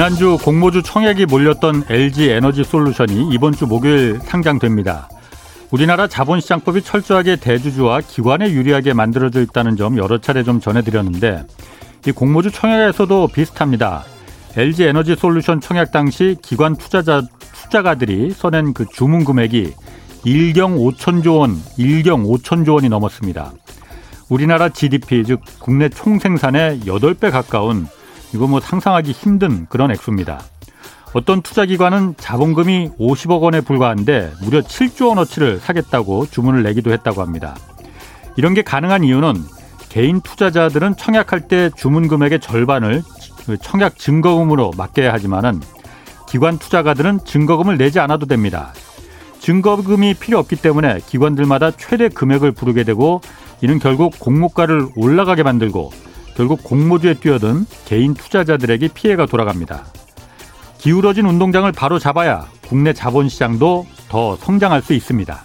지난주 공모주 청약이 몰렸던 LG 에너지 솔루션이 이번 주 목요일 상장됩니다. 우리나라 자본시장법이 철저하게 대주주와 기관에 유리하게 만들어져 있다는 점 여러 차례 좀 전해드렸는데 이 공모주 청약에서도 비슷합니다. LG 에너지 솔루션 청약 당시 기관 투자자 투자가들이 써낸 그 주문 금액이 1경 5천조 원, 1경 5천조 원이 넘었습니다. 우리나라 GDP 즉 국내 총생산의 8배 가까운 이거 뭐 상상하기 힘든 그런 액수입니다. 어떤 투자기관은 자본금이 50억 원에 불과한데 무려 7조 원어치를 사겠다고 주문을 내기도 했다고 합니다. 이런 게 가능한 이유는 개인 투자자들은 청약할 때 주문 금액의 절반을 청약 증거금으로 맡겨야 하지만은 기관 투자가들은 증거금을 내지 않아도 됩니다. 증거금이 필요 없기 때문에 기관들마다 최대 금액을 부르게 되고 이는 결국 공모가를 올라가게 만들고 결국 공모주에 뛰어든 개인 투자자들에게 피해가 돌아갑니다. 기울어진 운동장을 바로 잡아야 국내 자본시장도 더 성장할 수 있습니다.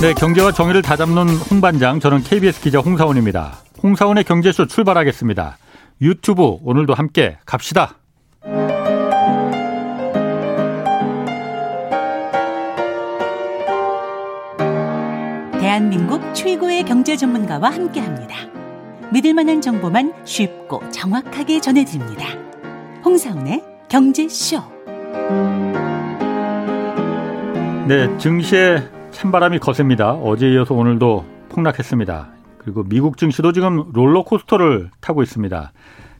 네, 경제와 정의를 다잡는 홍반장, 저는 KBS 기자 홍사원입니다. 홍사원의 경제쇼 출발하겠습니다. 유튜브 오늘도 함께 갑시다. 대한민국 최고의 경제 전문가와 함께 합니다. 믿을 만한 정보만 쉽고 정확하게 전해드립니다. 홍사운의 경제쇼. 네, 증시에 찬바람이 거셉니다. 어제 이어서 오늘도 폭락했습니다. 그리고 미국 증시도 지금 롤러코스터를 타고 있습니다.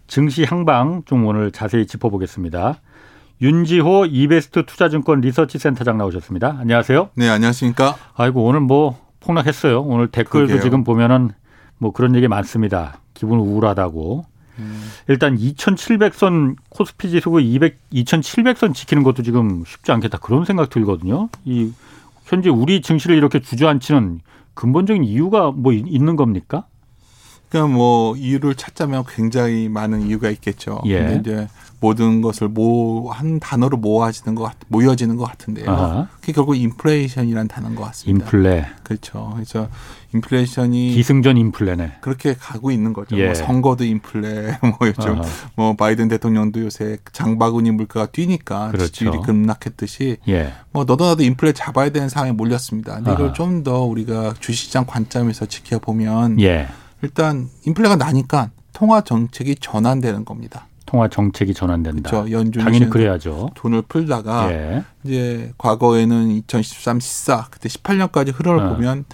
증시 향방 좀 오늘 자세히 짚어보겠습니다. 윤지호 이베스트 투자증권 리서치 센터장 나오셨습니다. 안녕하세요. 네, 안녕하십니까? 아이고 오늘 뭐 폭락했어요. 오늘 댓글도 그러게요. 지금 보면은 뭐 그런 얘기 많습니다. 기분 우울하다고. 음. 일단 2,700선 코스피 지수고 200, 2,700선 지키는 것도 지금 쉽지 않겠다 그런 생각 들거든요. 이 현재 우리 증시를 이렇게 주저앉히는 근본적인 이유가 뭐 있는 겁니까? 그러니까 뭐 이유를 찾자면 굉장히 많은 이유가 있겠죠. 예. 근데 이제 모든 것을 모 한 단어로 모아지는 것 같, 모여지는 것 같은데요. 아하. 그게 결국 인플레이션이라는 단어인 것 같습니다. 인플레. 그렇죠. 그래서 인플레이션이 기승전 인플레네. 그렇게 가고 있는 거죠. 예. 뭐 선거도 인플레, 뭐 요즘 아하. 뭐 바이든 대통령도 요새 장바구니 물가가 뛰니까 그렇죠. 지지율이 급락했듯이 예. 뭐 너도 나도 인플레 잡아야 되는 상황에 몰렸습니다. 근데 이걸 좀 더 우리가 주시장 관점에서 지켜보면 예. 일단 인플레가 나니까 통화 정책이 전환되는 겁니다. 통화 정책이 전환된다. 그렇죠. 연준 당연히 그래야죠. 돈을 풀다가 예. 이제 과거에는 2013, 14 그때 18년까지 흐름을 어. 보면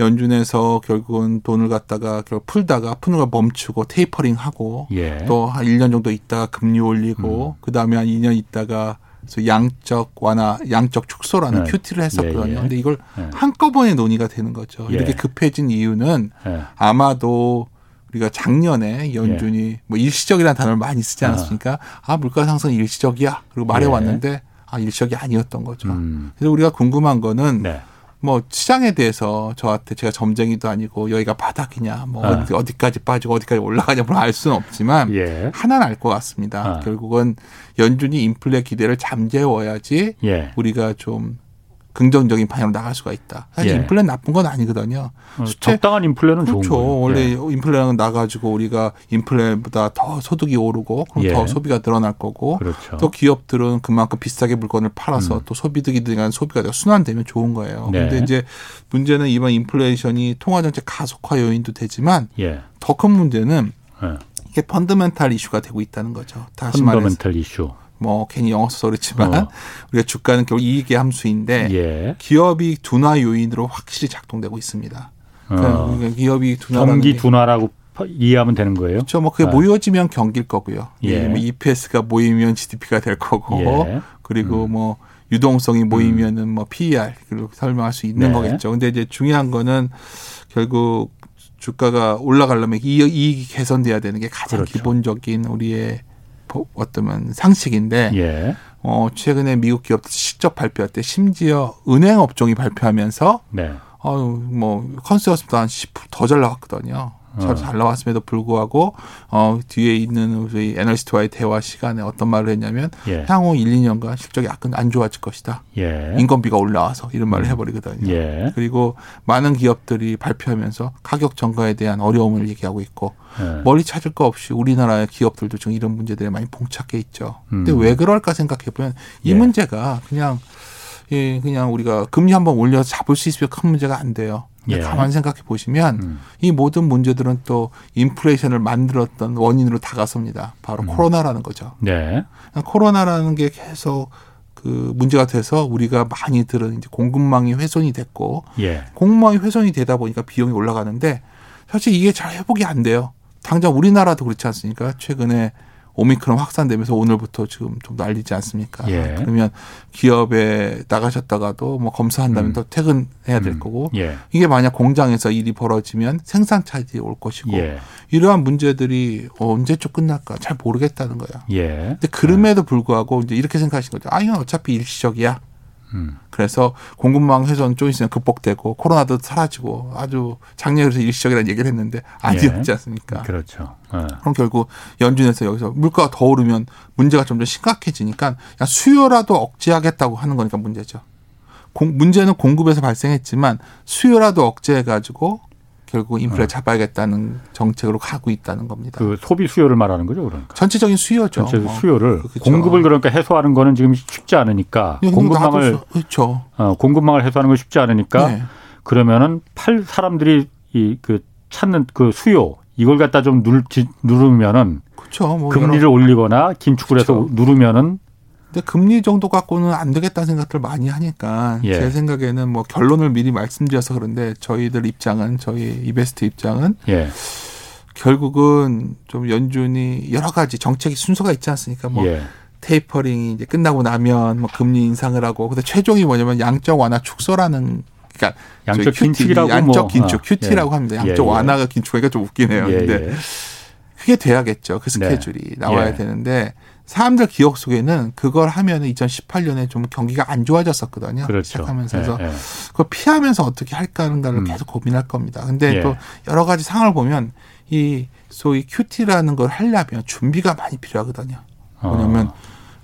연준에서 결국은 돈을 갖다가 결국 풀다가 푸는 걸 멈추고 테이퍼링 하고 예. 또한 1년 정도 있다가 금리 올리고 음. 그다음에 한 2년 있다가 그래서 양적 완화, 양적 축소라는 네. 큐티를 했었거든요. 예, 예. 근데 이걸 예. 한꺼번에 논의가 되는 거죠. 예. 이렇게 급해진 이유는 예. 아마도 우리가 작년에 연준이 예. 뭐 일시적이라는 단어를 많이 쓰지 않았습니까? 아, 아 물가 상승 일시적이야. 그리고 말해 왔는데 아, 일시적이 아니었던 거죠. 음. 그래서 우리가 궁금한 거는 네. 뭐 시장에 대해서 저한테 제가 점쟁이도 아니고 여기가 바닥이냐 뭐 아. 어디, 까지 빠지고 어디까지 올라가냐 물론 알 수는 없지만 예. 하나는 알 것 같습니다. 아. 결국은 연준이 인플레 기대를 잠재워야지 예. 우리가 좀 긍정적인 방향으로 나갈 수가 있다. 사실 예. 인플레는 나쁜 건 아니거든요. 어, 수채, 적당한 인플레는 그렇죠. 좋은 거예요. 원래 예. 인플레는 나가지고 우리가 인플레보다 더 소득이 오르고 그럼 예. 더 소비가 늘어날 거고 그렇죠. 또 기업들은 그만큼 비싸게 물건을 팔아서 음. 또 소비득이 들어간 소비가 순환되면 좋은 거예요. 네. 근데 이제 문제는 이번 인플레이션이 통화정책 가속화 요인도 되지만 예. 더큰 문제는 예. 이게 펀더멘탈 이슈가 되고 있다는 거죠. 다시 말해서 펀더멘탈 이슈. 뭐 괜히 영어 써서 그렇지만 어. 우리가 주가는 결국 이익의 함수인데 예. 기업이 둔화 요인으로 확실히 작동되고 있습니다. 그러니까 어. 기업이 둔화 경기 둔화라고 이해하면 되는 거예요. 그렇죠. 뭐 그게 아. 모여지면 경기일 거고요. 예. 뭐 EPS가 모이면 GDP가 될 거고 예. 그리고 음. 뭐 유동성이 모이면은 뭐 PER 그리고 설명할 수 있는 네. 거겠죠. 근데 이제 중요한 거는 결국 주가가 올라가려면 이익이 개선돼야 되는 게 가장 그렇죠. 기본적인 우리의 어쩌면 상식인데 예. 어, 최근에 미국 기업들 실적 발표할 때 심지어 은행 업종이 발표하면서 네. 어뭐 컨센서스보다 한 10%더 잘 나왔거든요. 어. 잘 나왔음에도 불구하고 어 뒤에 있는 우리 애널리스트와의 대화 시간에 어떤 말을 했냐면 예. 향후 1, 2년간 실적이 약간 안 좋아질 것이다. 예. 인건비가 올라와서 이런 말을 음. 해버리거든요. 예. 그리고 많은 기업들이 발표하면서 가격 전가에 대한 어려움을 얘기하고 있고 예. 머리 찾을 거 없이 우리나라의 기업들도 지금 이런 문제들에 많이 봉착해 있죠. 음. 근데 왜 그럴까 생각해 보면 이 예. 문제가 그냥 예, 그냥 우리가 금리 한번 올려서 잡을 수 있으면 큰 문제가 안 돼요. 예. 가만 생각해 보시면 음. 이 모든 문제들은 또 인플레이션을 만들었던 원인으로 다가섭니다. 바로 음. 코로나라는 거죠. 네. 코로나라는 게 계속 그 문제가 돼서 우리가 많이 들은 이제 공급망이 훼손이 됐고 예. 공급망이 훼손이 되다 보니까 비용이 올라가는데 사실 이게 잘 회복이 안 돼요. 당장 우리나라도 그렇지 않습니까? 최근에 오미크론 확산되면서 오늘부터 지금 좀 난리지 않습니까? 예. 그러면 기업에 나가셨다가도 뭐 검사한 다음에 음. 또 퇴근해야 될 음. 거고 예. 이게 만약 공장에서 일이 벌어지면 생산 차질이 올 것이고 예. 이러한 문제들이 언제쯤 끝날까 잘 모르겠다는 거예요. 예. 근데 그럼에도 불구하고 이제 이렇게 생각하신 거죠. 아 이건 어차피 일시적이야. 음. 그래서 공급망 훼손 좀 있으면 극복되고 코로나도 사라지고 아주 작년에 서 일시적이라는 얘기를 했는데 아니었지 예. 않습니까? 그렇죠. 예. 그럼 결국 연준에서 여기서 물가가 더 오르면 문제가 점점 심각해지니까 수요라도 억제하겠다고 하는 거니까 문제죠. 공, 문제는 공급에서 발생했지만 수요라도 억제해가지고 결국 인플레 어. 잡아야겠다는 정책으로 가고 있다는 겁니다. 그 소비 수요를 말하는 거죠, 그러니까. 전체적인 수요죠. 전체 수요를 그렇죠. 공급을 그러니까 해소하는 거는 지금 쉽지 않으니까 네, 공급망을 그렇죠. 어, 공급망을 해소하는 건 쉽지 않으니까 네. 그러면은 팔 사람들이 이 그 찾는 그 수요 이걸 갖다 좀 누르, 누르면은 그렇죠. 뭐 금리를 올리거나 긴축을 그렇죠. 해서 누르면은 근데 금리 정도 갖고는 안 되겠다는 생각들 많이 하니까 예. 제 생각에는 뭐 결론을 미리 말씀드려서 그런데 저희들 입장은 저희 이베스트 입장은 예. 결국은 좀 연준이 여러 가지 정책이 순서가 있지 않습니까? 뭐 예. tapering이 이제 끝나고 나면 뭐 금리 인상을 하고 근데 최종이 뭐냐면 양적 완화 축소라는 그러니까 양적 긴축이라고 양적 뭐, 긴축 뭐. QT라고 예. 합니다. 양적 예, 예. 완화가 긴축하니까 좀 웃기네요. 근데 그게 돼야겠죠. 그 네. 스케줄이 네. 나와야 되는데 사람들 기억 속에는 그걸 하면 2018년에 좀 경기가 안 좋아졌었거든요. 그렇죠. 시작하면서 그래서 네, 네. 그걸 피하면서 어떻게 할까 하는가를 음. 계속 고민할 겁니다. 근데 예. 또 여러 가지 상황을 보면 이 소위 QT라는 걸 하려면 준비가 많이 필요하거든요. 뭐냐면 어.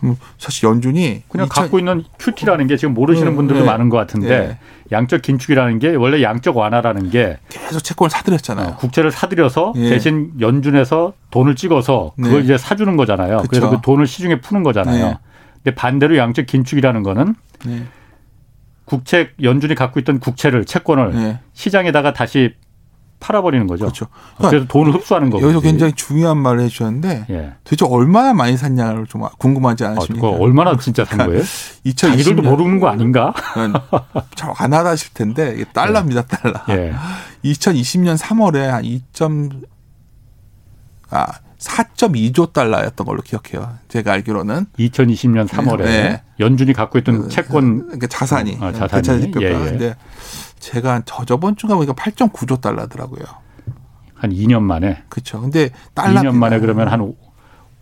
음, 사실 연준이 그냥 2000... 갖고 있는 QT라는 게 지금 모르시는 네, 분들도 네, 많은 것 같은데 네. 양적 긴축이라는 게 원래 양적 완화라는 게 계속 채권을 사들였잖아요. 어, 국채를 사들여서 예. 대신 연준에서 돈을 찍어서 그걸 네. 이제 사주는 거잖아요. 그쵸. 그래서 그 돈을 시중에 푸는 거잖아요. 네. 근데 반대로 양적 긴축이라는 거는 네. 국채 연준이 갖고 있던 국채를 채권을 시장에다가 다시 팔아버리는 거죠. 그렇죠. 그러니까 그래서 돈을 흡수하는 거고. 여기서 굉장히 중요한 말을 해주셨는데 예. 도대체 얼마나 많이 샀냐를 좀 궁금하지 않으십니까? 아, 얼마나 진짜 산 거예요? 2020년 자기들도 모르는 거 아닌가? 잘안 하다실 텐데 이게 달러입니다, 예. 달러. 예. 2020년 3월에 한 2. 아 4.2조 달러였던 걸로 기억해요. 제가 알기로는 2020년 3월에 네. 연준이 갖고 있던 그, 채권 그러니까 자산이 아, 자산이 예, 예. 근데 제가 저 저번 주가 보니까 8.9조 달러더라고요. 한 2년 만에. 그렇죠. 근데 달러 2년 만에 그러면 한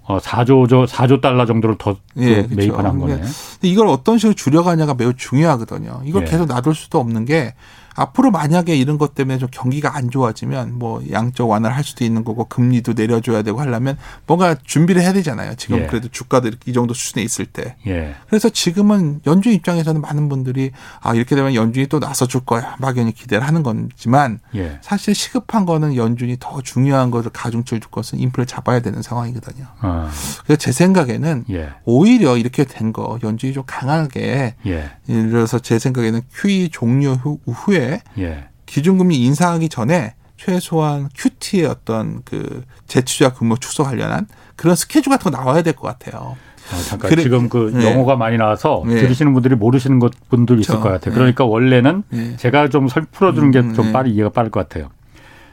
4조 어, 4조 달러 정도를 더 예, 매입한 거네. 이걸 어떤 식으로 줄여가냐가 매우 중요하거든요. 이걸 예. 계속 놔둘 수도 없는 게 앞으로 만약에 이런 것 때문에 좀 경기가 안 좋아지면 뭐 양적 완화를 할 수도 있는 거고 금리도 내려줘야 되고 하려면 뭔가 준비를 해야 되잖아요. 지금 예. 그래도 주가도 이 정도 수준에 있을 때. 예. 그래서 지금은 연준 입장에서는 많은 분들이 아 이렇게 되면 연준이 또 나서 줄 거야 막연히 기대를 하는 거지만 예. 사실 시급한 거는 연준이 더 중요한 것을 가중치를 줄 것은 인플레 잡아야 되는 상황이거든요. 아. 그래서 제 생각에는 예. 오히려 이렇게 된 거 연준이 좀 강하게 예. 예를 들어서 제 생각에는 QE 종료 후에 예. 기준금리 인상하기 전에 최소한 QT의 어떤 그 재취자 근무 축소 관련한 그런 스케줄 같은 거 나와야 될 것 같아요. 아, 잠깐 그래, 지금 그 네. 영어가 많이 나와서 네. 들으시는 분들이 모르시는 것 분들 있을 그렇죠. 것 같아요. 그러니까 네. 원래는 네. 제가 좀 풀어주는 게좀 음, 빨리 이해가 빠를 것 같아요.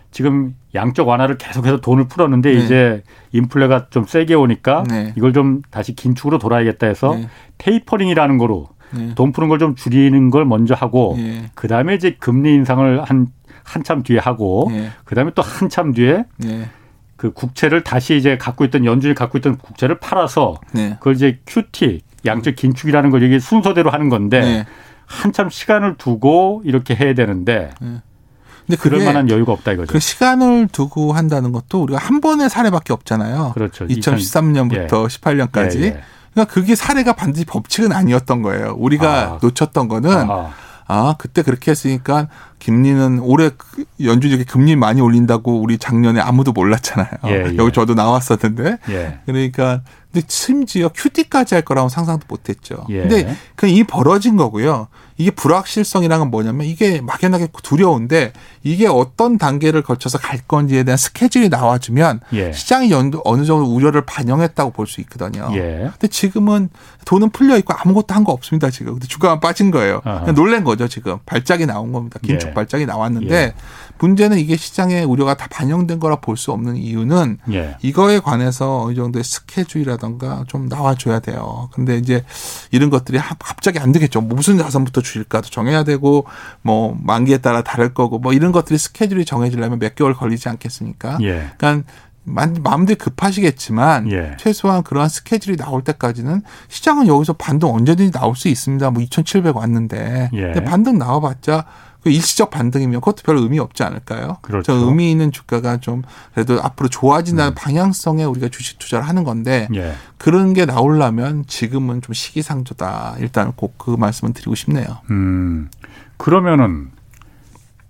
지금 양적 완화를 계속해서 돈을 풀었는데 네. 이제 인플레가 좀 세게 오니까 네. 이걸 좀 다시 긴축으로 돌아야겠다 해서 테이퍼링이라는 거로 네. 돈 푸는 걸 좀 줄이는 걸 먼저 하고 네. 그다음에 이제 금리 인상을 한 한참 뒤에 하고 네. 그다음에 또 한참 뒤에 네. 그 국채를 다시 이제 갖고 있던 연준이 갖고 있던 국채를 팔아서 네. 그걸 이제 QT 양적 긴축이라는 걸 이게 순서대로 하는 건데 네. 한참 시간을 두고 이렇게 해야 되는데 근데 그럴 만한 여유가 없다 이거죠. 그 시간을 두고 한다는 것도 우리가 한 번의 사례밖에 없잖아요. 그렇죠. 2013년부터 예. 18년까지. 예, 예. 그러니까 그게 사례가 반드시 법칙은 아니었던 거예요. 우리가 아. 놓쳤던 거는 아. 아, 그때 그렇게 했으니까 김리는 올해 그 연준이 금리 많이 올린다고 우리 작년에 아무도 몰랐잖아요. 예, 예. 여기 저도 나왔었는데. 예. 그러니까 근데 심지어 큐티까지 할 거라고 상상도 못 했죠. 예. 근데 그냥 이 벌어진 거고요. 이게 불확실성이란 건 뭐냐면 이게 막연하게 두려운데 이게 어떤 단계를 거쳐서 갈 건지에 대한 스케줄이 나와주면 예. 시장이 어느 정도 우려를 반영했다고 볼 수 있거든요. 예. 근데 지금은 돈은 풀려 있고 아무것도 한 거 없습니다 지금. 근데 주가만 빠진 거예요. 놀란 거죠 지금. 발작이 나온 겁니다. 긴축 예. 발작이 나왔는데 예. 문제는 이게 시장의 우려가 다 반영된 거라 볼 수 없는 이유는 예. 이거에 관해서 어느 정도의 스케줄이라던가 좀 나와줘야 돼요. 근데 이제 이런 것들이 갑자기 안 되겠죠. 뭐 무슨 자산부터 주일까도 정해야 되고 뭐 만기에 따라 다를 거고 뭐 이런 것들이 스케줄이 정해지려면 몇 개월 걸리지 않겠습니까? 예. 그러니까 마음대로 급하시겠지만 예. 최소한 그러한 스케줄이 나올 때까지는 시장은 여기서 반등 언제든지 나올 수 있습니다. 뭐 2,700 왔는데 예. 근데 반등 나와봤자 그 일시적 반등이면 그것도 별 의미 없지 않을까요? 그렇죠. 의미 있는 주가가 좀 그래도 앞으로 좋아진다는 음. 방향성에 우리가 주식 투자를 하는 건데 예. 그런 게 나오려면 지금은 좀 시기상조다. 일단 꼭 그 말씀을 드리고 싶네요. 음. 그러면은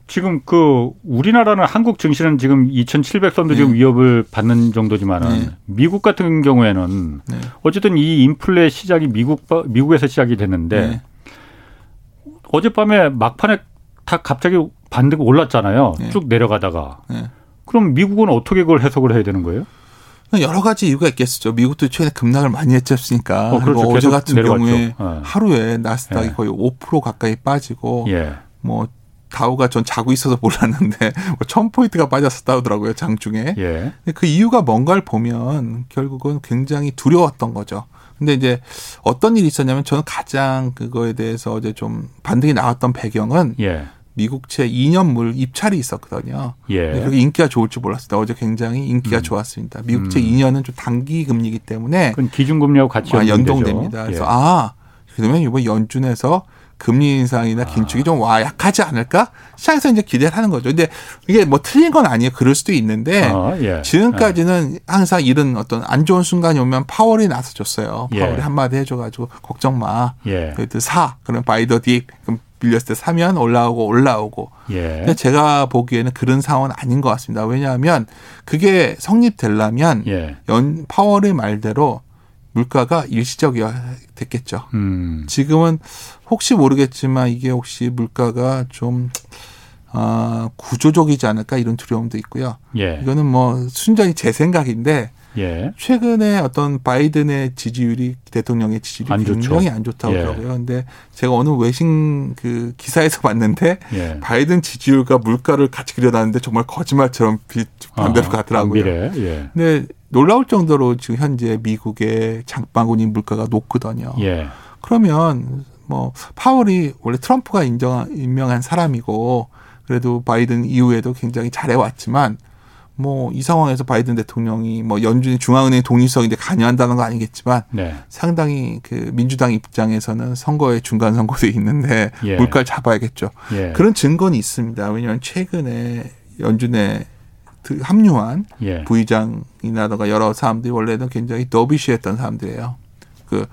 지금 그 우리나라는 한국 증시는 지금 2,700선도 네. 지금 위협을 받는 정도지만은 네. 미국 같은 경우에는 네. 어쨌든 이 인플레 시작이 미국 미국에서 시작이 됐는데 네. 어젯밤에 막판에 다 갑자기 반등 올랐잖아요. 네. 쭉 내려가다가. 네. 그럼 미국은 어떻게 그걸 해석을 해야 되는 거예요? 여러 가지 이유가 있겠죠. 미국도 최근에 급락을 많이 했었으니까. 어, 그렇죠. 어제 같은 내려갔죠. 경우에 네. 하루에 나스닥이 네. 거의 5% 가까이 빠지고 예. 뭐 다우가 전 자고 있어서 몰랐는데 뭐 1000포인트가 빠졌었다 하더라고요. 장중에. 예. 그 이유가 뭔가를 보면 결국은 굉장히 두려웠던 거죠. 근데 이제 어떤 일이 있었냐면 저는 가장 그거에 대해서 이제 좀 반등이 나왔던 배경은 예. 미국채 2년물 입찰이 있었거든요. 예. 그렇게 인기가 좋을 줄 몰랐습니다. 어제 굉장히 인기가 음. 좋았습니다. 미국채 음. 2년은 좀 단기 금리이기 때문에 그건 기준금리하고 같이 아, 연동됩니다. 그래서 예. 아 그러면 이번 연준에서 금리 인상이나 긴축이 아. 좀와 약하지 않을까? 시장에서 이제 기대를 하는 거죠. 근데 이게 뭐 틀린 건 아니에요. 그럴 수도 있는데 아, 예. 지금까지는 항상 이런 어떤 안 좋은 순간이 오면 파월이 나서 줬어요. 예. 파월이 예. 한마디 해줘가지고 걱정 마. 예. 그래도 사. 그럼 바이더 딕. 그럼 빌렸을 때 사면 올라오고 올라오고. 예. 근데 제가 보기에는 그런 상황은 아닌 것 같습니다. 왜냐하면 그게 성립되려면 예. 연 파월의 말대로 물가가 일시적이어야 됐겠죠. 음. 지금은 혹시 모르겠지만 이게 혹시 물가가 좀 아, 구조적이지 않을까 이런 두려움도 있고요. 예. 이거는 뭐 순전히 제 생각인데 예. 최근에 어떤 바이든의 지지율이 대통령의 지지율이 안 굉장히 안 좋다고 예. 그러고요. 근데 제가 어느 외신 그 기사에서 봤는데 예. 바이든 지지율과 물가를 같이 그려놨는데 정말 거짓말처럼 반대로 아, 가더라고요. 예. 근데 놀라울 정도로 지금 현재 미국의 장바구니 물가가 높거든요. 예. 그러면 뭐 파월이 원래 트럼프가 인정 임명한 사람이고 그래도 바이든 이후에도 굉장히 잘해왔지만 뭐 이 상황에서 바이든 대통령이 뭐 연준이 중앙은행 독립성인데 관여한다는 거 아니겠지만 네. 상당히 그 민주당 입장에서는 선거에 중간 선거도 있는데 예. 물가를 잡아야겠죠. 예. 그런 증거는 있습니다. 왜냐하면 최근에 연준의 그 합류한 예. 부의장이나든가 여러 사람들이 원래는 굉장히 더비쉬했던 사람들이에요. 그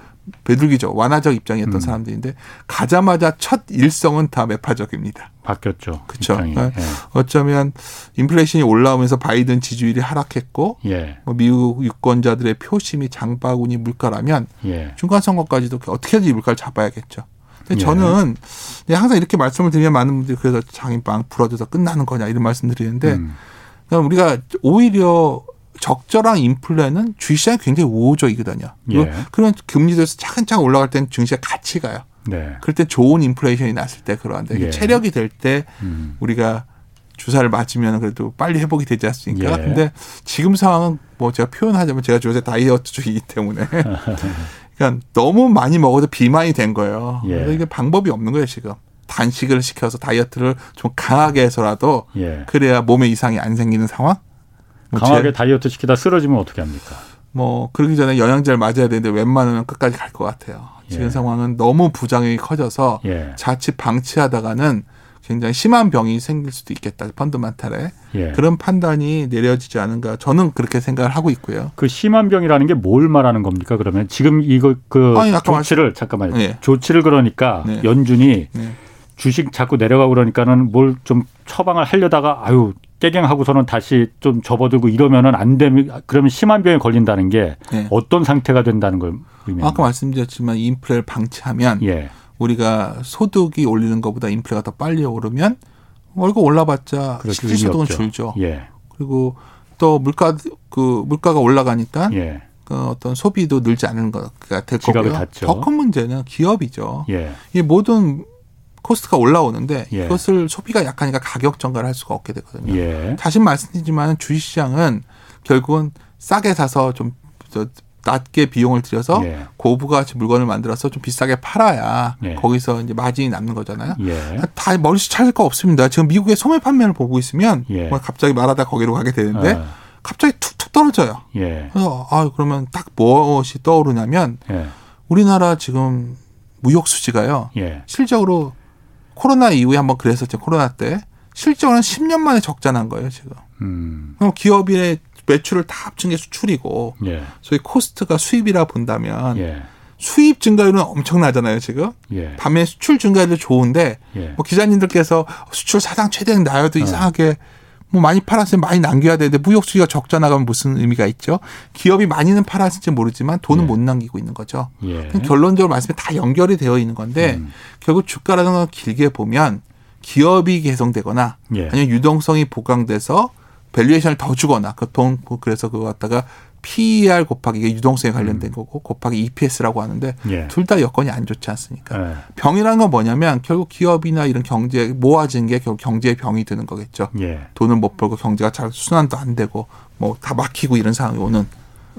배들기죠. 완화적 입장이었던 음. 사람들인데 가자마자 첫 일성은 다 매파적입니다. 바뀌었죠. 그렇죠. 그러니까 예. 어쩌면 인플레이션이 올라오면서 바이든 지지율이 하락했고 예. 뭐 미국 유권자들의 표심이 장바구니 물가라면 예. 중간 선거까지도 어떻게든지 물가를 잡아야겠죠. 근데 예. 저는 항상 이렇게 말씀을 드리면 많은 분들이 그래서 장인빵 부러져서 끝나는 거냐 이런 말씀 드리는데 음. 그럼 우리가 오히려 적절한 인플레는 주식시장이 굉장히 우호적이거든요. 예. 그런 금리들에서 차근차근 올라갈 때는 증시가 같이 가요. 네. 그럴 때 좋은 인플레이션이 났을 때 그러한데 예. 체력이 될때 음. 우리가 주사를 맞으면 그래도 빨리 회복이 되지 않습니까? 예. 근데 지금 상황은 뭐 제가 표현하자면 제가 요새 다이어트주의이기 때문에 그러니까 너무 많이 먹어도 비만이 된 거예요. 예. 그래서 이게 방법이 없는 거예요 지금. 단식을 시켜서 다이어트를 좀 강하게 해서라도 예. 그래야 몸에 이상이 안 생기는 상황? 뭐 강하게 다이어트 시키다 쓰러지면 어떻게 합니까? 뭐 그러기 전에 영양제를 맞아야 되는데 웬만하면 끝까지 갈 것 같아요. 지금 예. 상황은 너무 부작용이 커져서 예. 자칫 방치하다가는 굉장히 심한 병이 생길 수도 있겠다. 펀드멘탈에 예. 그런 판단이 내려지지 않은가 저는 그렇게 생각을 하고 있고요. 그 심한 병이라는 게 뭘 말하는 겁니까? 그러면 지금 이거 그 아니, 조치를 잠깐만요. 네. 조치를 그러니까 네. 연준이 네. 주식 자꾸 내려가고 그러니까는 뭘 좀 처방을 하려다가 아유 깨갱하고서는 다시 좀 접어들고 이러면은 안 되면 그러면 심한 병에 걸린다는 게 네. 어떤 상태가 된다는 걸 의미합니다. 아까 말씀드렸지만 인플레를 방치하면 예. 우리가 소득이 올리는 것보다 인플레가 더 빨리 오르면 월급 올라봤자. 실질 소득은. 줄죠. 예. 그리고 또 물가 그 물가가 올라가니까 예. 그 어떤 소비도 늘지 않는 거가 될 거고요. 더 큰 문제는 기업이죠. 예. 이 모든 코스트가 올라오는데 예. 이것을 소비가 약하니까 가격 전가를 할 수가 없게 되거든요. 예. 다시 말씀드리지만 주식시장은 결국은 싸게 사서 좀 저, 낮게 비용을 들여서 예. 고부가치 물건을 만들어서 좀 비싸게 팔아야 예. 거기서 이제 마진이 남는 거잖아요. 예. 다 머리숱 찾을 거 없습니다. 지금 미국의 소매 판매를 보고 있으면 예. 뭐 갑자기 말하다 거기로 가게 되는데 어, 갑자기 툭툭 떨어져요. 예. 그래서 아 그러면 딱 무엇이 떠오르냐면 예. 우리나라 지금 무역 수지가요. 예. 실적으로 코로나 이후에 한번 그랬었죠. 코로나 때 실적은 10년 만에 적자 난 거예요, 지금. 음. 그럼 기업의 매출을 다 합친 게 수출이고 예. 소위 코스트가 수입이라 본다면 예. 수입 증가율은 엄청나잖아요, 지금. 예. 반면 수출 증가율도 좋은데 예. 뭐 기자님들께서 수출 사상 최대액 나여도 어. 이상하게 뭐 많이 팔았으면 많이 남겨야 되는데 무역 수지가 적자 나가면 무슨 의미가 있죠? 기업이 많이는 팔았을지 모르지만 돈은 예. 못 남기고 있는 거죠. 예. 결론적으로 말씀에 다 연결이 되어 있는 건데 음. 결국 주가라는 건 길게 보면 기업이 개선되거나 예. 아니면 유동성이 보강돼서 valuation을 더 주거나 그돈 그래서 그거 갖다가 PER 곱하기 이게 유동성에 관련된 거고 곱하기 EPS라고 하는데 음. 예. 둘다 여건이 안 좋지 않습니까? 예. 병이라는 건 뭐냐면 결국 기업이나 이런 경제 모아진 게 결국 경제의 병이 되는 거겠죠. 예. 돈을 못 벌고 경제가 잘 순환도 안 되고 뭐 다 막히고 이런 상황이 오는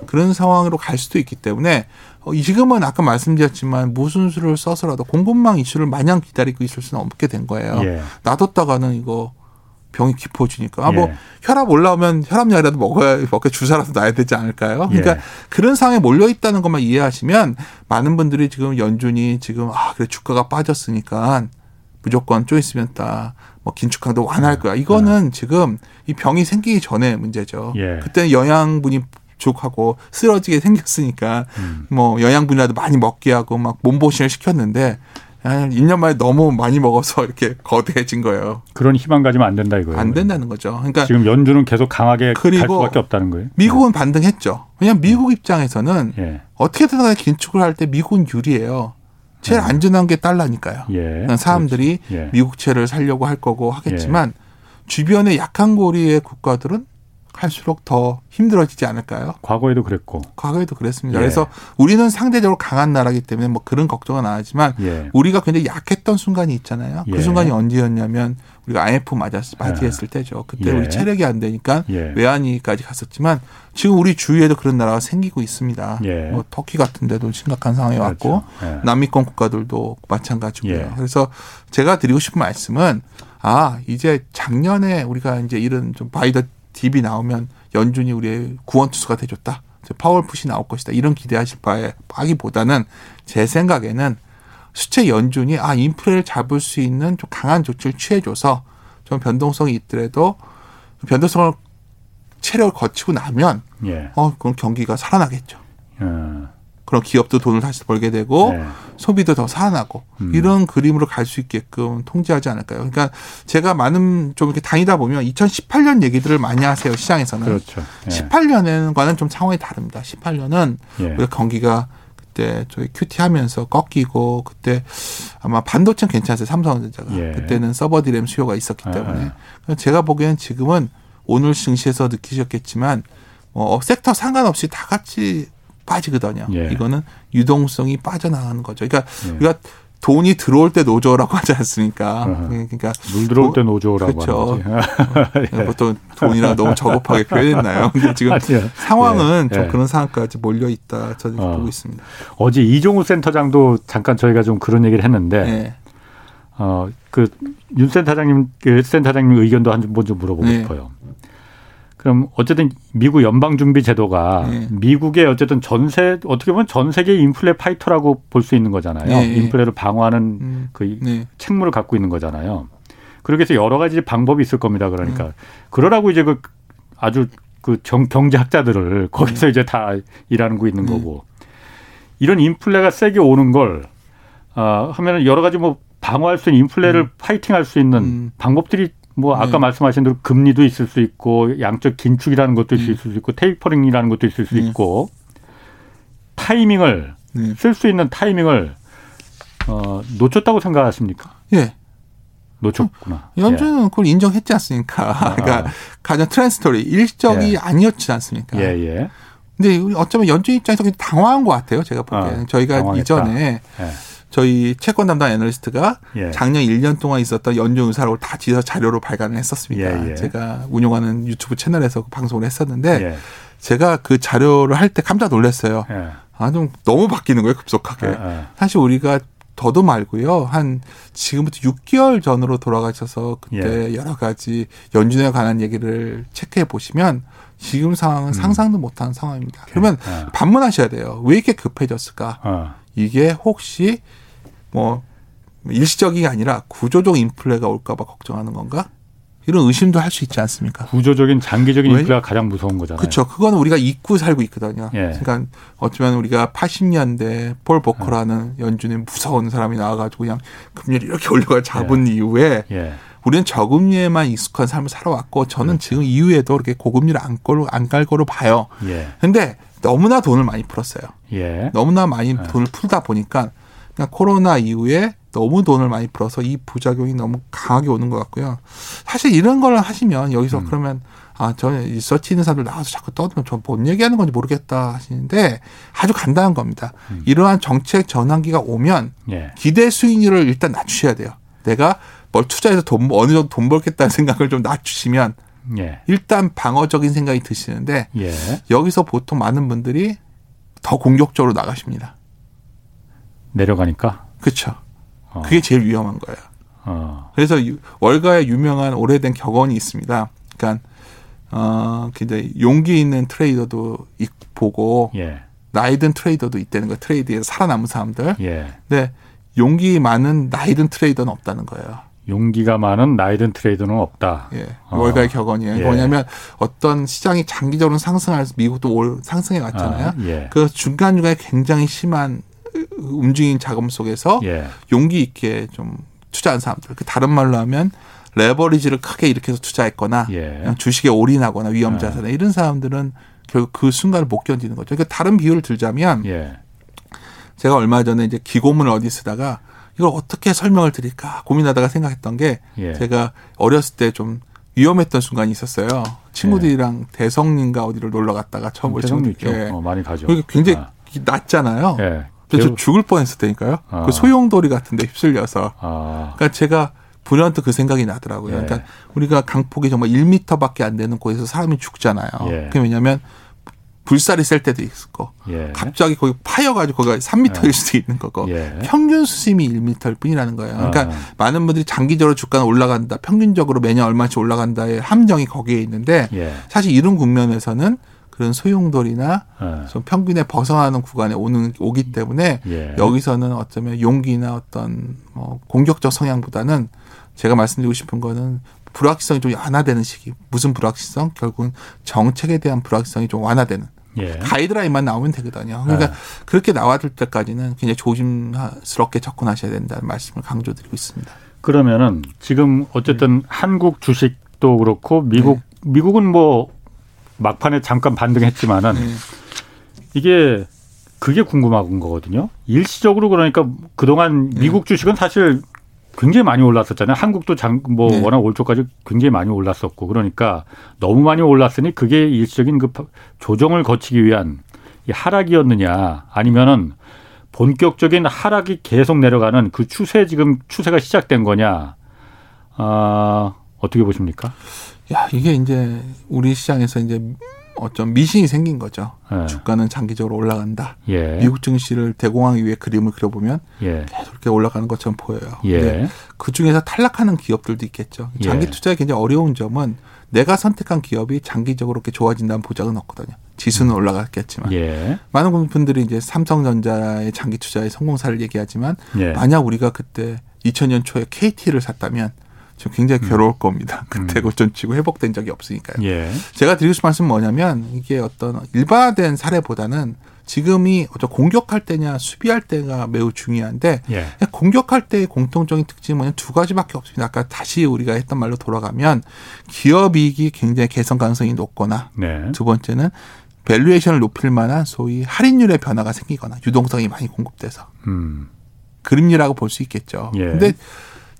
그런 상황으로 갈 수도 있기 때문에 어, 지금은 아까 말씀드렸지만 무슨 수를 써서라도 공급망 이슈를 마냥 기다리고 있을 수는 없게 된 거예요. 예. 놔뒀다가는 이거 병이 깊어지니까 아 뭐 예. 혈압 올라오면 혈압약이라도 먹어야 먹게 주사라도 놔야 되지 않을까요? 그러니까 예. 그런 상황에 몰려 있다는 것만 이해하시면 많은 분들이 지금 연준이 지금 아 그래 주가가 빠졌으니까 무조건 좀 있으면 다 뭐 긴축강도 완화할 거야. 이거는 지금 이 병이 생기기 전에 문제죠. 예. 그때는 영양분이 부족하고 쓰러지게 생겼으니까 음. 뭐 영양분이라도 많이 먹게 하고 막 몸보신을 시켰는데 한 1년 만에 너무 많이 먹어서 이렇게 거대해진 거예요. 그런 희망 가지면 안 된다 이거예요. 안 된다는 거죠. 그러니까 지금 연준은 계속 강하게 갈 수밖에 없다는 거예요. 미국은 반등했죠. 왜냐하면 미국 입장에서는 예. 어떻게든 간에 긴축을 할 때 미국은 유리해요. 제일 안전한 게 달러니까요. 예. 그러니까 사람들이. 예. 미국채를 살려고 할 거고 하겠지만 주변의 약한 고리의 국가들은 갈수록 더 힘들어지지 않을까요? 과거에도 그랬고. 과거에도 그랬습니다. 예. 그래서 우리는 상대적으로 강한 나라기 때문에 뭐 그런 걱정은 안 하지만 예. 우리가 굉장히 약했던 순간이 있잖아요. 예. 그 순간이 언제였냐면 우리가 IMF 맞았 맞이했을 때죠. 그때 예. 우리 체력이 안 되니까 예. 외환위기까지 갔었지만 지금 우리 주위에도 그런 나라가 생기고 있습니다. 예. 뭐 터키 같은 데도 심각한 상황이 왔고 그렇죠. 예. 남미권 국가들도 마찬가지고요. 예. 그래서 제가 드리고 싶은 말씀은 아 이제 작년에 우리가 이제 이런 좀 바이더 딥이 나오면 연준이 우리의 구원투수가 돼줬다. 파월 풋이 나올 것이다. 이런 기대하실 바에 하기보다는 제 생각에는 수채 연준이 아 인플레를 잡을 수 있는 좀 강한 조치를 취해줘서 좀 변동성이 있더라도 변동성을 체력을 거치고 나면 예. 어 그럼 경기가 살아나겠죠. 어. 그런 기업도 돈을 다시 벌게 되고 네. 소비도 더 살아나고 음. 이런 그림으로 갈 수 있게끔 통제하지 않을까요? 그러니까 제가 많은 좀 이렇게 다니다 보면 2018년 얘기들을 많이 하세요 시장에서는. 그렇죠. 예. 18년에는과는 좀 상황이 다릅니다. 18년은 예. 우리가 경기가 그때 저희 큐티 하면서 꺾이고 그때 아마 반도체는 괜찮았어요. 삼성전자가. 예. 그때는 서버 디램 수요가 있었기 아. 때문에. 제가 보기엔 지금은 오늘 증시에서 느끼셨겠지만 뭐 섹터 상관없이 다 같이 빠지거든요. 예. 이거는 유동성이 빠져나가는 거죠. 그러니까 예. 우리가 돈이 들어올 때 노조라고 하지 않습니까? 어허. 그러니까 물 들어올 도- 때 노조라고 그렇죠. 거지. 보통 돈이랑 너무 저급하게 표현했나요? 근데 지금 아니요. 상황은 예, 좀 예. 그런 상황까지 몰려 있다. 저는 어. 보고 있습니다. 어제 이종우 센터장도 잠깐 저희가 좀 그런 얘기를 했는데 네. 어, 그, 윤 센터장님, 그 센터장님 의견도 한번좀 물어보고 네. 싶어요. 그럼 어쨌든 미국 연방준비제도가 네. 미국의 어쨌든 전세, 어떻게 보면 전 세계 인플레 fighter라고 볼 수 있는 거잖아요. 네. 인플레를 방어하는 음, 그 네. 책무를 갖고 있는 거잖아요. 그렇게 해서 여러 가지 방법이 있을 겁니다. 그러니까 음. 그러라고 이제 그 아주 그 정, 경제학자들을 거기서 음. 이제 다 일하는 거 있는 네. 거고 이런 인플레가 세게 오는 걸 어, 하면은 여러 가지 뭐 방어할 수 있는 인플레를 음. 파이팅할 수 있는 음. 방법들이 뭐 아까 네. 말씀하신 대로 금리도 있을 수 있고 양적 긴축이라는 것도 있을 음. 수 있고 tapering이라는 것도 있을 수 네. 있고 타이밍을 네. 쓸수 있는 타이밍을 어, 놓쳤다고 생각하십니까? 예. 놓쳤구나. 연준은 예. 그걸 인정했지 않습니까? 아. 그러니까 가장 transitory 일시적이 예. 아니었지 않습니까? 예, 예. 근데 어쩌면 연준 입장에서 당황한 것 같아요. 제가 보기에는. 어, 저희가 당황했다. 이전에 예. 저희 채권 담당 애널리스트가 예. 작년 1년 동안 있었던 연준 의사록을 다 지서 자료로 발간을 했었습니다. 예, 예. 제가 운영하는 유튜브 채널에서 그 방송을 했었는데 예. 제가 그 자료를 할 때 깜짝 놀랐어요. 예. 아, 좀 너무 바뀌는 거예요, 급속하게. 예, 사실 우리가 더도 말고요. 한 지금부터 6개월 전으로 돌아가셔서 그때 여러 가지 연준에 관한 얘기를 체크해 보시면 지금 상황은 음. 상상도 못하는 상황입니다. 그러면 반문하셔야 돼요. 왜 이렇게 급해졌을까? 어. 이게 혹시 뭐 일시적이 아니라 구조적 인플레가 올까봐 걱정하는 건가? 이런 의심도 할 수 있지 않습니까? 구조적인 장기적인 인플레가 왜? 가장 무서운 거잖아요. 그렇죠. 그거는 우리가 잊고 살고 있거든요. 예. 그러니까 어쩌면 우리가 80년대 폴 보커라는 예. 연준의 무서운 사람이 나와가지고 그냥 금리를 이렇게 올려가 잡은 예. 이후에 예. 우리는 저금리에만 익숙한 삶을 살아왔고 저는 그렇죠. 지금 이후에도 그렇게 고금리를 안갈 거로 봐요. 그런데 예. 너무나 돈을 많이 풀었어요. 예. 너무나 많이 돈을 풀다 보니까 그러니까 코로나 이후에 너무 돈을 많이 풀어서 이 부작용이 너무 강하게 오는 것 같고요. 사실 이런 걸 하시면 여기서 음. 그러면 아, 저는 리서치 있는 사람들 나와서 자꾸 떠들면 저뭔 얘기하는 건지 모르겠다 하시는데 아주 간단한 겁니다. 음. 이러한 정책 전환기가 오면 예. 기대 수익률을 일단 낮추셔야 돼요. 내가 뭘 투자해서 돈 어느 정도 돈 벌겠다는 생각을 좀 낮추시면 예. 일단 방어적인 생각이 드시는데 예. 여기서 보통 많은 분들이 더 공격적으로 나가십니다. 내려가니까. 그렇죠. 어. 그게 제일 위험한 거예요. 어. 그래서 월가에 유명한 오래된 격언이 있습니다. 그러니까 어 근데 용기 있는 trader도 보고 예. 나이 든 trader도 있다는 거예요. trade에서 살아남은 사람들. 예. 근데 용기 많은 나이 든 trader는 없다는 거예요. 용기가 많은 나이든 trader는 없다. 예. 어. 월가의 격언이에요. 예. 뭐냐면 어떤 시장이 장기적으로 상승할 미국도 올 상승해 왔잖아요. 아, 예. 그 중간중간에 굉장히 심한 움직인 자금 속에서 예. 용기 있게 좀 투자한 사람들. 그 다른 말로 하면 레버리지를 크게 일으켜서 투자했거나 예. 주식에 올인하거나 위험 자산에 예. 이런 사람들은 결국 그 순간을 못 견디는 거죠. 그러니까 다른 비유를 들자면 예. 제가 얼마 전에 이제 기고문을 어디 쓰다가 이걸 어떻게 설명을 드릴까 고민하다가 생각했던 게 예. 제가 어렸을 때 좀 위험했던 순간이 있었어요. 친구들이랑 예. 대성린가 어디를 놀러 갔다가 처음 올 친구들. 예. 어, 많이 가죠. 굉장히 아. 낮잖아요. 예. 저 죽을 뻔했었다니까요. 아. 그 소용돌이 같은 데 휩쓸려서. 아. 그러니까 제가 불현듯 그 생각이 나더라고요. 예. 그러니까 우리가 강폭이 정말 1미터밖에 안 되는 곳에서 사람이 죽잖아요. 예. 그게 왜냐하면 불살이 셀 때도 있고 예. 갑자기 거기 파여가지고 거기가 3미터일 예. 수도 있는 거고 예. 평균 수심이 1미터일 뿐이라는 거예요. 그러니까 아. 많은 분들이 장기적으로 주가는 올라간다, 평균적으로 매년 얼마씩 올라간다의 함정이 거기에 있는데 예. 사실 이런 국면에서는 그런 소용돌이나 네. 좀 평균에 벗어나는 구간에 오는 오기 때문에 예. 여기서는 어쩌면 용기나 어떤 뭐 공격적 성향보다는 제가 말씀드리고 싶은 거는 불확실성이 좀 완화되는 시기. 무슨 불확실성? 결국은 정책에 대한 불확실성이 좀 완화되는. 예. 가이드라인만 나오면 되거든요. 그러니까 예. 그렇게 나와줄 때까지는 굉장히 조심스럽게 접근하셔야 된다는 말씀을 강조드리고 있습니다. 그러면은 지금 어쨌든 네. 한국 주식도 그렇고 미국 네. 미국은 뭐 막판에 잠깐 반등했지만은 네. 이게 그게 궁금한 거거든요. 일시적으로 그러니까 그동안 네. 미국 주식은 사실 굉장히 많이 올랐었잖아요. 한국도 장, 뭐 네. 워낙 올 초까지 굉장히 많이 올랐었고 그러니까 너무 많이 올랐으니 그게 일시적인 그 조정을 거치기 위한 이 하락이었느냐 아니면은 본격적인 하락이 계속 내려가는 그 추세 지금 추세가 시작된 거냐 아, 어떻게 보십니까? 야, 이게 이제 우리 시장에서 이제 어쩜 미신이 생긴 거죠. 예. 주가는 장기적으로 올라간다. 예. 미국 증시를 대공하기 위해 그림을 그려보면 예. 계속 이렇게 올라가는 것처럼 보여요. 예. 그 중에서 탈락하는 기업들도 있겠죠. 예. 장기 투자에 굉장히 어려운 점은 내가 선택한 기업이 장기적으로 이렇게 좋아진다는 보장은 없거든요. 지수는 음. 올라갔겠지만 예. 많은 분들이 이제 삼성전자의 장기 투자의 성공사를 얘기하지만 만약 우리가 그때 2000년 초에 KT를 샀다면 좀 굉장히 괴로울 겁니다. 그때 음. 고점치고 회복된 적이 없으니까요. 예. 제가 드리고 싶은 말씀은 뭐냐면 이게 어떤 일반화된 사례보다는 지금이 어떤 공격할 때냐 수비할 때가 매우 중요한데 예. 공격할 때의 공통적인 특징은 두 가지밖에 없습니다. 아까 다시 우리가 했던 말로 돌아가면 기업 이익이 굉장히 개선 가능성이 높거나 네. 두 번째는 valuation을 높일 만한 소위 할인율의 변화가 생기거나 유동성이 많이 공급돼서 음. 그림이라고 볼 수 있겠죠. 예. 근데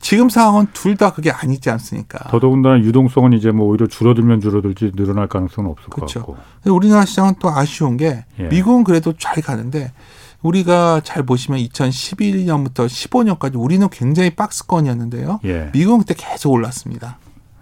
지금 상황은 둘 다 그게 아니지 않습니까? 더더군다나 유동성은 이제 뭐 오히려 줄어들면 줄어들지 늘어날 가능성은 없을 그렇죠. 것 같고. 우리나라 시장은 또 아쉬운 게 예. 미국은 그래도 잘 가는데 우리가 잘 보시면 2011년부터 15년까지 우리는 굉장히 박스권이었는데요. 예. 미국은 그때 계속 올랐습니다.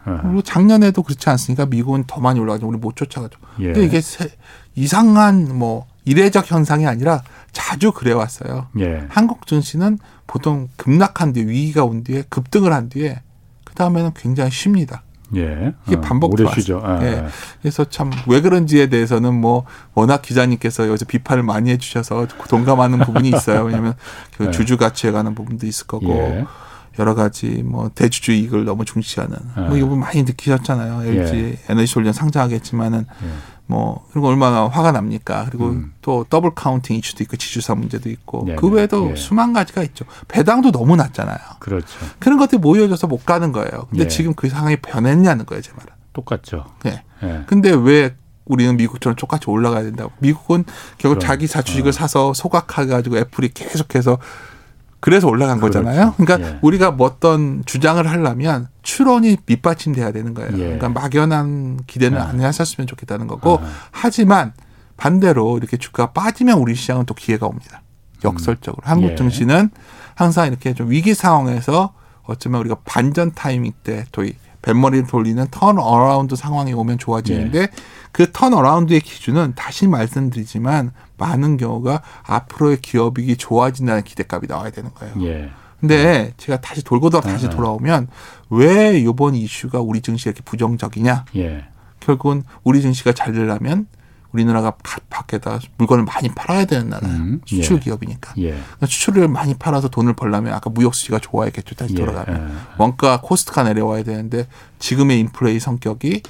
어. 그리고 작년에도 그렇지 않습니까? 미국은 더 많이 올라가죠. 우리 못 쫓아가죠. 예. 근데 이게 세- 이상한 뭐 이례적 현상이 아니라 자주 그래 왔어요. 예. 한국 증시는 보통 급락한 뒤에 위기가 온 뒤에 급등을 한 뒤에 그 다음에는 굉장히 쉽니다. 예. 이게 어, 반복돼 오래 쉬죠. 예. 예. 그래서 참 왜 그런지에 대해서는 뭐 워낙 기자님께서 여기서 비판을 많이 해주셔서 동감하는 부분이 있어요. 왜냐하면 그 네. 주주 가치에 관한 부분도 있을 거고 예. 여러 가지 뭐 대주주 이익을 너무 중시하는 예. 뭐 이거 많이 느끼셨잖아요. LG 에너지솔루션 상장하겠지만은 예. 뭐 그리고 얼마나 화가 납니까? 그리고 음. 또 double counting 이슈도 있고 지주사 문제도 있고 네, 그 네. 외에도 예. 수만 가지가 있죠. 배당도 너무 낮잖아요. 그렇죠. 그런 것들이 모여져서 못 가는 거예요. 근데 예. 지금 그 상황이 변했냐는 거예요, 제 말은. 똑같죠. 예. 예. 근데 왜 우리는 미국처럼 똑같이 올라가야 된다고? 미국은 결국 그럼, 자기 자사주식을 어. 사서 소각해 가지고 애플이 계속해서 그래서 올라간 그렇죠. 거잖아요. 그러니까 예. 우리가 뭐 어떤 주장을 하려면 추론이 밑받침돼야 되는 거예요. 예. 그러니까 막연한 기대는 예. 안 하셨으면 좋겠다는 거고 아. 하지만 반대로 이렇게 주가 빠지면 우리 시장은 또 기회가 옵니다. 역설적으로 한국 예. 증시는 항상 이렇게 좀 위기 상황에서 어쩌면 우리가 반전 타이밍 때 또이 뱃머리를 돌리는 turn around 상황이 오면 좋아지는데 예. 그 turn around의 기준은 다시 말씀드리지만 많은 경우가 앞으로의 기업이익이 좋아진다는 기대값이 나와야 되는 거예요. 예. 근데 제가 다시 돌고 돌아 다시 아. 돌아오면 왜 이번 이슈가 우리 증시가 이렇게 부정적이냐? 예. 결국은 우리 증시가 잘 되려면 우리나라가 바- 밖에다 물건을 많이 팔아야 되는 나라예요. 음, 수출 예. 기업이니까. 예. 그러니까 수출을 많이 팔아서 돈을 벌려면 아까 무역 수지가 좋아야겠죠. 다시 예. 돌아가면. 예. 원가 코스트가 내려와야 되는데 지금의 인플레이 성격이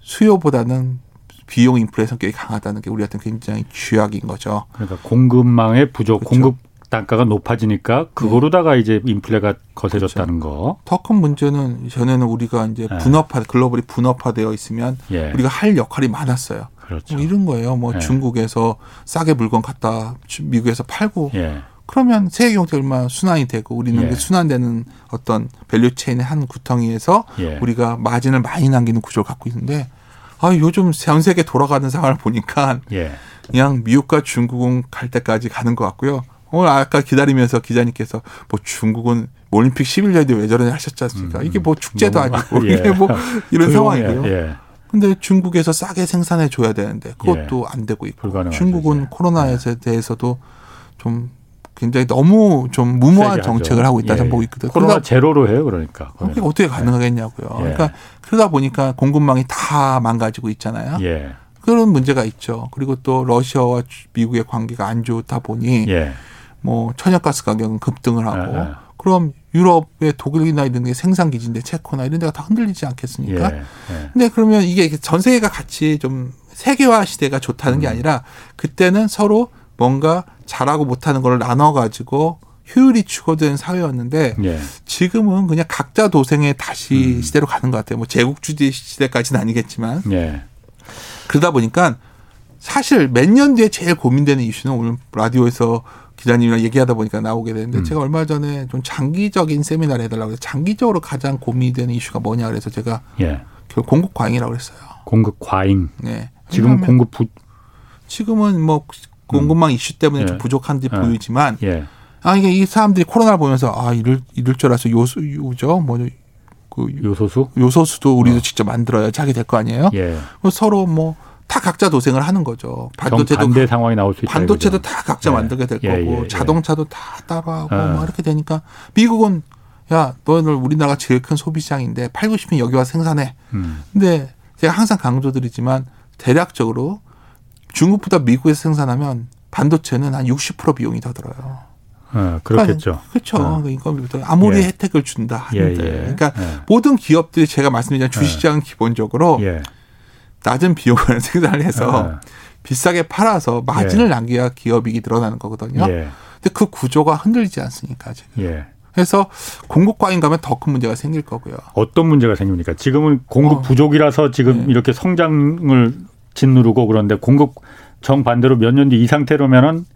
수요보다는 비용 인플레이 성격이 강하다는 게 우리한테 굉장히 쥐약인 거죠. 그러니까 공급망의 부족, 그렇죠. 공급 단가가 높아지니까 그거로다가 이제 인플레가 거세졌다는 거. 더 큰 문제는 전에는 우리가 이제 예. 분업화 글로벌이 분업화되어 있으면 예. 우리가 할 역할이 많았어요. 그렇죠. 뭐 이런 거예요. 뭐 예. 중국에서 싸게 물건 갖다 주- 미국에서 팔고 예. 그러면 세계 경제 얼마 순환이 되고 우리는 예. 그 순환되는 어떤 value chain의 한 귀퉁이에서 예. 우리가 마진을 많이 남기는 구조를 갖고 있는데 아 요즘 전 세계 돌아가는 상황을 보니까 예. 그냥 미국과 중국은 갈 데까지 가는 것 같고요. 오늘 아까 기다리면서 기자님께서 뭐 중국은 올림픽 11년 뒤에 왜 저러냐 하셨지 않습니까? 음, 이게 뭐 축제도 너무- 아니고 예. 이게 뭐 이런 조용해. 상황이에요. 예. 근데 중국에서 싸게 생산해 줘야 되는데 그것도 안 되고 있고 불가능하죠, 중국은. 코로나에 대해서도 좀 굉장히 너무 좀 무모한 정책을. 하고 있다 예. 보고 있거든요. 코로나 그러다 제로로 해요, 그러니까. 그게 어떻게 가능하겠냐고요. 예. 그러니까 그러다 보니까 공급망이 다 망가지고 있잖아요. 예. 그런 문제가 있죠. 그리고 또 러시아와 주- 미국의 관계가 안 좋다 보니 예. 뭐 천연가스 가격은 급등을 하고 예, 예. 그럼 유럽의 독일이나 이런 게 생산 기지인데 체코나 이런 데가 다 흔들리지 않겠습니까? 예. 예. 근데 그러면 이게 전 세계가 같이 좀 세계화 시대가 좋다는 음. 게 아니라 그때는 서로 뭔가 잘하고 못하는 걸 나눠 가지고 효율이 추구된 사회였는데 예. 지금은 그냥 각자 도생의 다시 음. 시대로 가는 것 같아요. 뭐 제국주의 시대까지는 아니겠지만 예. 그러다 보니까 사실 몇 년 뒤에 제일 고민되는 이슈는 오늘 라디오에서 기자님이랑 얘기하다 보니까 나오게 되는데 음. 제가 얼마 전에 좀 장기적인 세미나를 해달라고 해서 장기적으로 가장 고민이 되는 이슈가 뭐냐 그래서 제가 예. 결국 공급 과잉이라고 그랬어요. 공급 과잉. 네. 지금 공급 부 지금은 뭐 공급망 이슈 때문에 예. 좀 부족한 듯 예. 보이지만 예. 아 이게 이 사람들이 코로나를 보면서 아 이럴 이럴 줄 알아서 요소 요죠 뭐 그 요소수? 요소수도 우리도 어. 직접 만들어야 자기 될거 아니에요? 예. 서로 뭐 다 각자 도생을 하는 거죠. 반도체도 정반대 상황이 나올 수 있다. 반도체도 이거죠. 다 각자 예. 만들게 될 예, 거고 예, 예. 자동차도 다 따라하고 아. 뭐 이렇게 되니까 미국은 야 너희들 우리나라가 제일 큰 소비 시장인데 팔고 싶으면 여기 와서 생산해. 음. 근데 제가 항상 강조드리지만 대략적으로 중국보다 미국에서 생산하면 반도체는 한 60% 비용이 더 들어요. 어, 그렇겠죠. 그러니까, 그렇죠. 어. 인건비부터 아무리 예. 혜택을 준다 하는데, 예, 예. 그러니까 예. 모든 기업들이 제가 말씀드린 예. 기본적으로 예. 낮은 비용을 생산을 해서 비싸게 팔아서 마진을 남겨야 기업이익이 늘어나는 거거든요. 근데 그 구조가 흔들리지 않습니까 지금. 그래서 공급 과잉 가면 더 큰 문제가 생길 거고요. 어떤 문제가 생깁니까? 지금은 공급 어. 부족이라서 지금 네. 이렇게 성장을 짓누르고 그런데 공급 정반대로 몇 년 뒤 이 상태로면은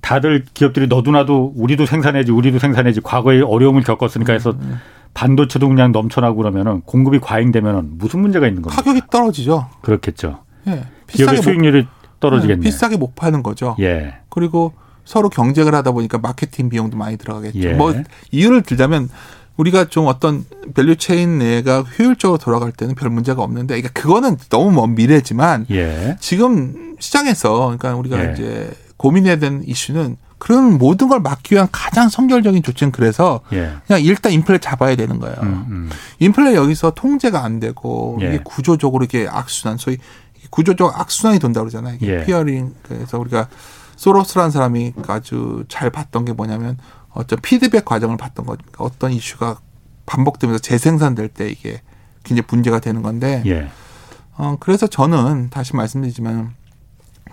다들 기업들이 너도나도 우리도 생산해야지 우리도 생산해야지 과거에 어려움을 겪었으니까 해서 음, 음. 반도체도 그냥 넘쳐나고 그러면은 공급이 과잉되면은 무슨 문제가 있는 겁니까? 가격이 떨어지죠. 그렇겠죠. 예. 기업의 수익률이 떨어지겠네. 네, 비싸게 못 파는 거죠. 예. 그리고 서로 경쟁을 하다 보니까 마케팅 비용도 많이 들어가겠죠. 예. 뭐 이유를 들자면 우리가 좀 어떤 value chain 내가 효율적으로 돌아갈 때는 별 문제가 없는데 그러니까 그거는 너무 먼 미래지만 예. 지금 시장에서 그러니까 우리가 예. 이제 고민해야 되는 이슈는 그런 모든 걸 막기 위한 가장 성결적인 조치는 그래서 예. 그냥 일단 인플레 잡아야 되는 거예요. 음, 음. 인플레 여기서 통제가 안 되고 예. 이게 구조적으로 이게 악순환 소위 구조적 악순환이 돈다 그러잖아요. 예. 피어링 그래서 우리가 소로스라는 사람이 아주 잘 봤던 게 뭐냐면 어떤 피드백 과정을 봤던 거니까 어떤 이슈가 반복되면서 재생산될 때 이게 굉장히 문제가 되는 건데 예. 어 그래서 저는 다시 말씀드리지만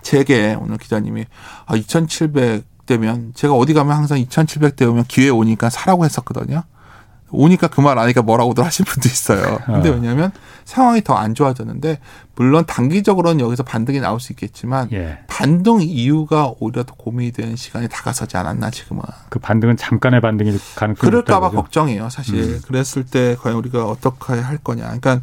제게 오늘 기자님이 아 2,700 되면 제가 어디 가면 항상 2,700 되면 기회 오니까 사라고 했었거든요. 오니까 그 말 아니까 뭐라고들 하신 분도 있어요. 근데 어. 왜냐하면 상황이 더 안 좋아졌는데 물론 단기적으로는 여기서 반등이 나올 수 있겠지만 예. 반등 이유가 오히려 더 고민이 되는 시간이 다가서지 않았나 지금은. 그 반등은 잠깐의 반등일 가능성이 그럴까봐 걱정이에요. 사실 음. 그랬을 때 과연 우리가 어떻게 할 거냐. 그러니까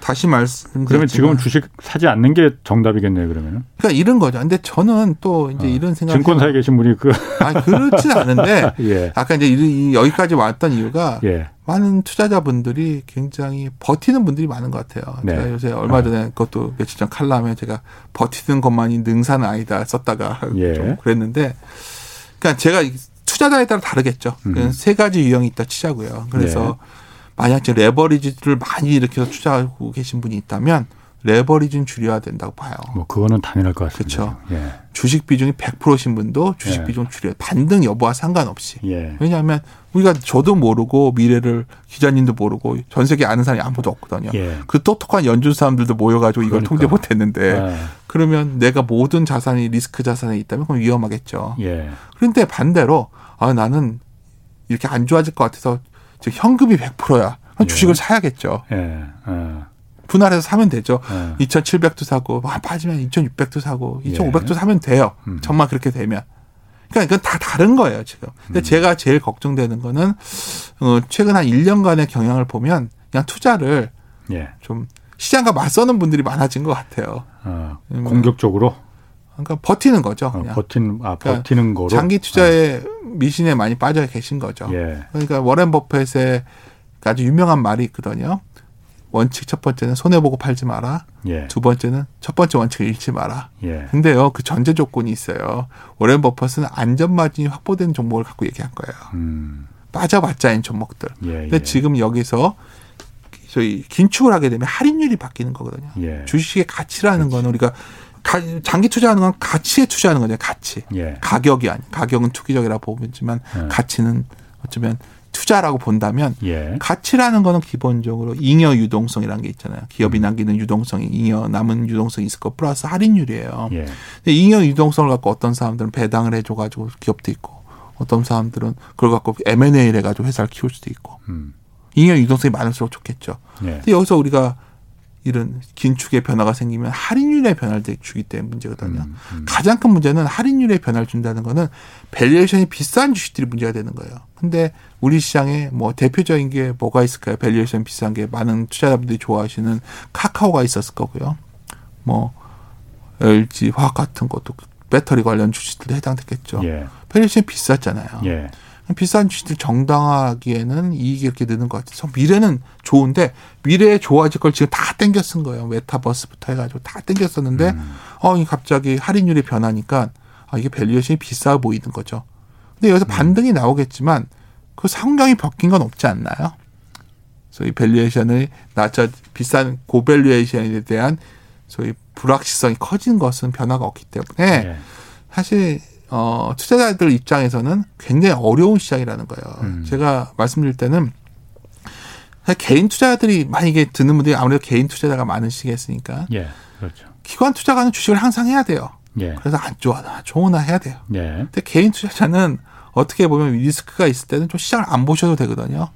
다시 말씀. 그러면 지금은 주식 사지 않는 게 정답이겠네요. 그러면은. 그러니까 이런 거죠. 근데 저는 또 이제 어. 이런 생각. 증권사에 계신 분이 그. 아니 그렇진 않은데. 예. 아까 이제 여기까지 왔던 이유가. 예. 많은 투자자분들이 굉장히 버티는 분들이 많은 것 같아요. 네. 제가 요새 얼마 전에 그것도 며칠 전 칼럼에 제가 버티는 것만이 능사는 아니다 썼다가 예. 좀 그랬는데, 그러니까 제가 투자자에 따라 다르겠죠. 음. 세 가지 유형이 있다 치자고요. 그래서 네. 만약 제 레버리지를 많이 일으켜서 투자하고 계신 분이 있다면 레버리지는 줄여야 된다고 봐요. 뭐 그거는 당연할 것 같습니다. 그렇죠. 예. 주식 비중이 100%신 분도 주식 예. 비중 줄여 반등 여부와 상관없이. 예. 왜냐하면 우리가 저도 모르고 미래를 기자님도 모르고 전 세계 아는 사람이 아무도 없거든요. 예. 그 똑똑한 연준 사람들도 모여가지고 이걸 그러니까. 통제 못했는데 예. 그러면 내가 모든 자산이 리스크 자산에 있다면 그럼 위험하겠죠. 예. 그런데 반대로 아 나는 이렇게 안 좋아질 것 같아서 즉 현금이 100%야. 그럼 주식을 사야겠죠. 분할해서 사면 되죠. 네. 2,700도 사고 아, 빠지면 2,600도 사고 2,500도 예. 사면 돼요. 음. 정말 그렇게 되면. 그러니까 이건 다 다른 거예요, 지금. 근데 음. 제가 제일 걱정되는 거는 어 최근 한 1년간의 경향을 보면 그냥 투자를 예. 좀 시장과 맞서는 분들이 많아진 것 같아요. 어, 공격적으로? 그러니까 버티는 거죠. 어, 버티는 아 그러니까 버티는 거로 장기 투자에 어. 미신에 많이 빠져 계신 거죠. 예. 그러니까 워렌 버핏의 아주 유명한 말이 있거든요. 원칙 첫 번째는 손해 보고 팔지 마라. 예. 두 번째는 첫 번째 원칙을 잃지 마라. 예. 근데요 그 전제 조건이 있어요. 오렌 버퍼스는 안전 마진이 확보된 종목을 갖고 얘기한 거예요. 음. 빠져봤자인 종목들. 예, 근데 예. 지금 여기서 저희 긴축을 하게 되면 할인율이 바뀌는 거거든요. 예. 주식의 가치라는 그렇지. 건 우리가 가, 장기 투자하는 건 가치에 투자하는 거죠. 가치. 예. 가격이 아니. 가격은 투기적이라 보지만 가치는 어쩌면 투자라고 본다면 예. 가치라는 거는 기본적으로 잉여 유동성이라는 게 있잖아요. 기업이 음. 남기는 유동성이 잉여 남은 유동성이 있을 거 플러스 할인율이에요. 예. 근데 잉여 유동성을 갖고 어떤 사람들은 배당을 해줘 가지고 기업도 있고 어떤 사람들은 그걸 갖고 M&A를 해가지고 회사를 키울 수도 있고 음. 잉여 유동성이 많을수록 좋겠죠. 예. 근데 여기서 우리가 이런 긴축의 변화가 생기면 할인율의 변화를 주기 때문에 문제거든요. 음, 음. 가장 큰 문제는 할인율의 변화를 준다는 거는 valuation이 비싼 주식들이 문제가 되는 거예요. 근데 우리 시장에 뭐 대표적인 게 뭐가 있을까요? valuation 비싼 게 많은 투자자분들이 좋아하시는 카카오가 있었을 거고요. 뭐 LG 화학 같은 것도 배터리 관련 주식들도 해당됐겠죠. 예. valuation이 비쌌잖아요. 예. 비싼 주식들 정당하기에는 이익이 이렇게 느는 것 같아서 미래는 좋은데 미래에 좋아질 걸 지금 다 땡겨 쓴 거예요. 메타버스부터 해가지고 다 땡겨 썼는데 음. 어 갑자기 할인율이 변하니까 아 이게 valuation이 비싸 보이는 거죠. 근데 여기서 음. 반등이 나오겠지만 그 상당히 바뀐 건 없지 않나요? 소위 valuation을 낮춰 비싼 고valuation에 대한 소위 불확실성이 커진 것은 변화가 없기 때문에 네. 사실 어, 투자자들 입장에서는 굉장히 어려운 시장이라는 거예요. 음. 제가 말씀드릴 때는 개인 투자자들이 만약에 듣는 분들이 아무래도 개인 투자자가 많은 시기였으니까. 예, 그렇죠. 기관 투자가는 주식을 항상 해야 돼요. 예. 그래서 안 좋아나 좋으나 해야 돼요. 예. 근데 개인 투자자는 어떻게 보면 리스크가 있을 때는 좀 시장을 안 보셔도 되거든요.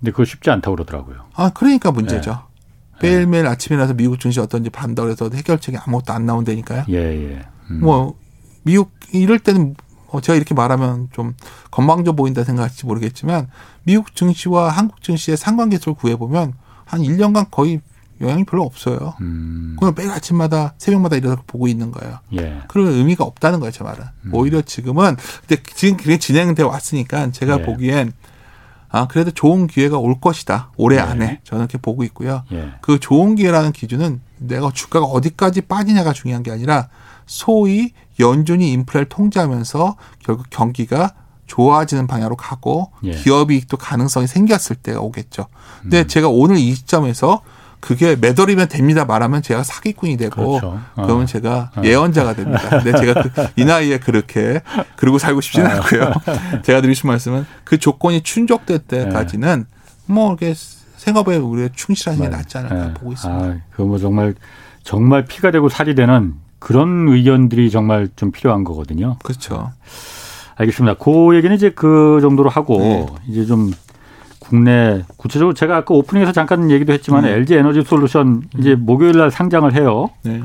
근데 그거 쉽지 않다고 그러더라고요. 아, 그러니까 문제죠. 예. 매일매일 아침에 나서 미국 증시 어떤지 반다 그래서 해결책이 아무것도 안 나온다니까요. 예, 예. 음. 뭐 미국 이럴 때는 어, 제가 이렇게 말하면 좀 건방져 보인다 생각할지 모르겠지만 미국 증시와 한국 증시의 상관계수를 구해보면 한 1년간 거의 영향이 별로 없어요. 음. 그냥 매일 아침마다 새벽마다 일어나서 보고 있는 거예요. 예. 그런 의미가 없다는 거예요, 제 말은. 음. 오히려 지금은 근데 지금 그게 진행돼 왔으니까 제가 예. 보기엔 아 그래도 좋은 기회가 올 것이다 올해 예. 안에 저는 이렇게 보고 있고요. 예. 그 좋은 기회라는 기준은 내가 주가가 어디까지 빠지냐가 중요한 게 아니라 소위 연준이 인플레를 통제하면서 결국 경기가 좋아지는 방향으로 가고 예. 기업 이익도 가능성이 생겼을 때가 오겠죠. 근데 음. 제가 오늘 이 시점에서 그게 매달이면 됩니다 말하면 제가 사기꾼이 되고 그렇죠. 어. 그러면 제가 어. 예언자가 됩니다. 근데 제가 그, 이 나이에 그렇게 그러고 살고 싶지는 어. 않고요. 제가 드리신 말씀은 그 조건이 충족될 때까지는 네. 뭐 이렇게 생업에 우리가 충실하는 게 낫지 않을까 네. 보고 있습니다. 아, 그뭐 정말 정말 피가 되고 살이 되는 그런 의견들이 정말 좀 필요한 거거든요. 그렇죠. 알겠습니다. 그 얘기는 이제 그 정도로 하고 네. 이제 좀 국내 구체적으로 제가 아까 오프닝에서 잠깐 얘기도 했지만 네. LG 에너지 솔루션 이제 음. 목요일 날 상장을 해요. 네.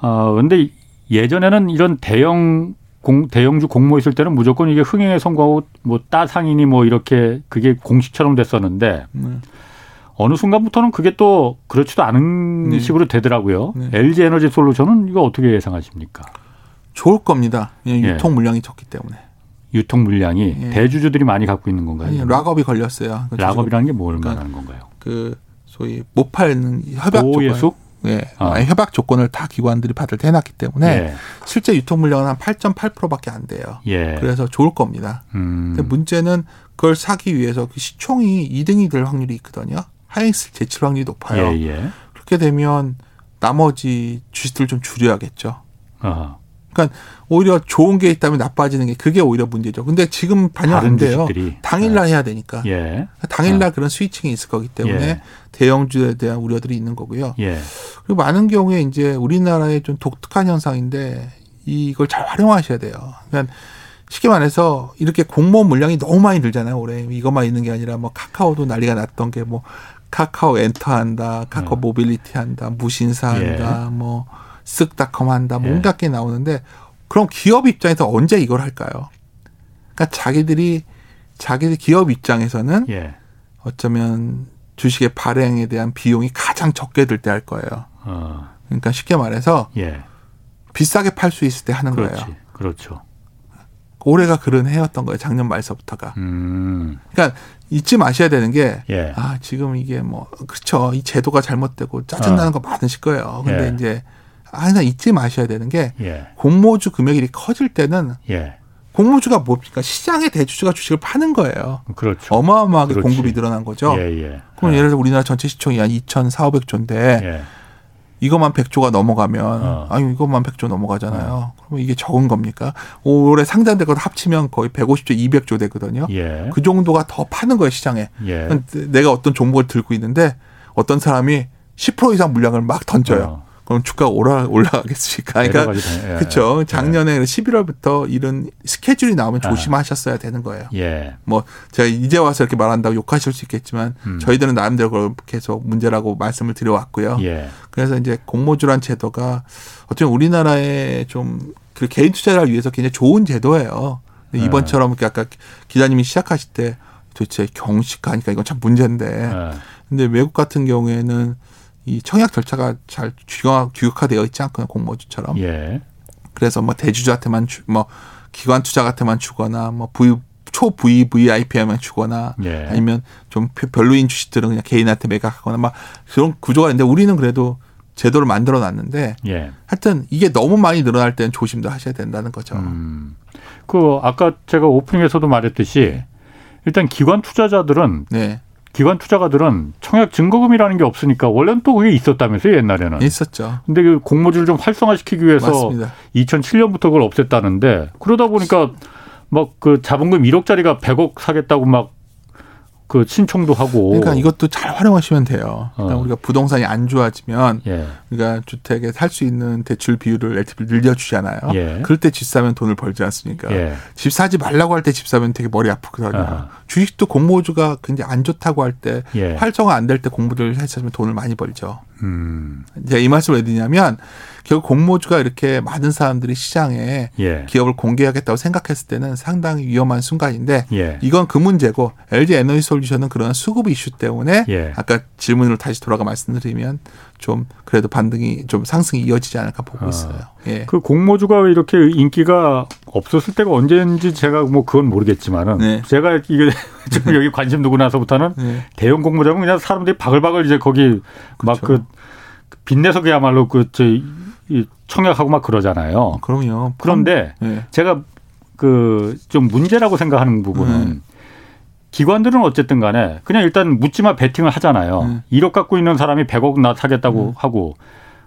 어 근데 예전에는 이런 대형 공 대형주 공모 있을 때는 무조건 이게 흥행에 성공하고 뭐 따상이니 뭐 이렇게 그게 공식처럼 됐었는데 네. 어느 순간부터는 그게 또 그렇지도 않은 네. 식으로 되더라고요. 네. LG 에너지 솔루션은 이거 어떻게 예상하십니까? 좋을 겁니다. 예. 유통 물량이 적기 때문에. 유통 물량이 예. 대주주들이 많이 갖고 있는 건가요? 아니, 락업이 걸렸어요. 그 락업이라는 게 뭘 그러니까 말하는 건가요? 그 소위 못 팔는 협약 조건. 예. 어. 협약 조건을 다 기관들이 받을 때 해놨기 때문에 예. 실제 유통 물량은 한 8.8%밖에 안 돼요. 예. 그래서 좋을 겁니다. 음. 근데 문제는 그걸 사기 위해서 그 시총이 2등이 될 확률이 있거든요. 하이닉스 제칠 확률이 높아요. 예, 예. 그렇게 되면 나머지 주식들 좀 줄여야겠죠. 어. 그러니까 오히려 좋은 게 있다면 나빠지는 게 그게 오히려 문제죠. 근데 지금 반영 안 돼요. 주식들이. 당일날 네. 해야 되니까. 예. 당일날 어. 그런 스위칭이 있을 거기 때문에 예. 대형주에 대한 우려들이 있는 거고요. 예. 그리고 많은 경우에 이제 우리나라의 좀 독특한 현상인데 이걸 잘 활용하셔야 돼요. 그러니까 쉽게 말해서 이렇게 공모 물량이 너무 많이 들잖아요. 올해 이것만 있는 게 아니라 뭐 카카오도 난리가 났던 게 뭐 카카오 엔터 한다, 카카오 네. 모빌리티 한다, 무신사 한다, 예. 뭐 쓱닷컴 한다, 뭐 예. 게 나오는데 그럼 기업 입장에서 언제 이걸 할까요? 그러니까 자기들이 자기들 기업 입장에서는 예. 어쩌면 주식의 발행에 대한 비용이 가장 적게 들 때 할 거예요. 어. 그러니까 쉽게 말해서 예. 비싸게 팔 수 있을 때 하는 그렇지. 거예요. 그렇죠. 올해가 그런 해였던 거예요. 작년 말서부터가. 음. 그러니까 잊지 마셔야 되는 게, 예. 아, 지금 이게 뭐, 그렇죠. 이 제도가 잘못되고 짜증나는 어. 거 많으실 거예요. 근데 예. 이제 항상 잊지 마셔야 되는 게, 예. 공모주 금액이 커질 때는, 예. 공모주가 뭡니까? 시장의 대주주가 주식을 파는 거예요. 그렇죠. 어마어마하게 그렇지. 공급이 늘어난 거죠. 예, 예. 그럼 예를 들어 우리나라 전체 시총이 한 2,400조인데, 이것만 100조가 넘어가면 어. 아유 이것만 100조 넘어가잖아요. 어. 그러면 이게 적은 겁니까? 올해 상장된 것 합치면 거의 150조, 200조 되거든요. 예. 그 정도가 더 파는 거예요 시장에. 예. 내가 어떤 종목을 들고 있는데 어떤 사람이 10% 이상 물량을 막 던져요. 어. 그럼 주가가 올라 올라가겠습니까? 그러니까 예. 그렇죠. 예. 작년에 11월부터 이런 스케줄이 나오면 아. 조심하셨어야 되는 거예요. 예. 뭐 제가 이제 와서 이렇게 말한다고 욕하실 수 있겠지만 음. 저희들은 나름대로 그걸 계속 문제라고 말씀을 드려왔고요. 예. 그래서 이제 공모주란 제도가 어쩌면 우리나라의 좀 그 개인 투자를 위해서 굉장히 좋은 제도예요. 예. 이번처럼 아까 기자님이 시작하실 때 도대체 경식하니까 이건 참 문제인데. 예. 근데 외국 같은 경우에는 이 청약 절차가 잘 규격, 규격화되어 있지 않거나 공모주처럼. 예. 그래서 뭐 대주주한테만 주, 뭐 기관 투자한테만 주거나 뭐 V 초 VVIP에만 주거나 예. 아니면 좀 별로인 주식들은 그냥 개인한테 매각하거나 막 그런 구조가 있는데 우리는 그래도 제도를 만들어 놨는데 예. 하여튼 이게 너무 많이 늘어날 때는 조심도 하셔야 된다는 거죠. 음. 그 아까 제가 오프닝에서도 말했듯이 일단 기관 투자자들은 네. 기관 투자가들은 청약 증거금이라는 게 없으니까 원래는 또 그게 있었다면서요 옛날에는 있었죠. 근데 그 공모주를 좀 활성화시키기 위해서 맞습니다. 2007년부터 그걸 없앴다는데 그러다 보니까 막 그 자본금 1억짜리가 100억 사겠다고 막 그 신청도 하고 그러니까 이것도 잘 활용하시면 돼요. 그러니까 어. 우리가 부동산이 안 좋아지면 예. 우리가 주택에 살 수 있는 대출 비율을 LTV를 늘려주잖아요. 예. 그럴 때 집 사면 돈을 벌지 않습니까? 예. 집 사지 말라고 할 때 집 사면 되게 머리 아프거든요. 아하. 주식도 공모주가 굉장히 안 좋다고 할때 예. 활성화 안 될 때 공부를 했으면 돈을 많이 벌죠. 음. 제가 이 말씀을 왜 드리냐면 결국 공모주가 이렇게 많은 사람들이 시장에 예. 기업을 공개하겠다고 생각했을 때는 상당히 위험한 순간인데 예. 이건 그 문제고 LG 에너지 솔루션은 그런 수급 이슈 때문에 예. 아까 질문으로 다시 돌아가 말씀드리면 좀 그래도 반등이 좀 상승이 이어지지 않을까 보고 아. 있어요. 예. 그 공모주가 왜 이렇게 인기가 없었을 때가 언제인지 제가 뭐 그건 모르겠지만은 네. 제가 이게 좀 여기 관심 두고 나서부터는 네. 대형 공모주면 그냥 사람들이 바글바글 이제 거기 막 그렇죠. 그 빚내서 그야말로 그저 청약하고 막 그러잖아요. 그럼요. 그런데 네. 제가 그 좀 문제라고 생각하는 부분은 네. 기관들은 어쨌든 간에 그냥 일단 묻지마 베팅을 하잖아요. 네. 1억 갖고 있는 사람이 100억 나 사겠다고 하고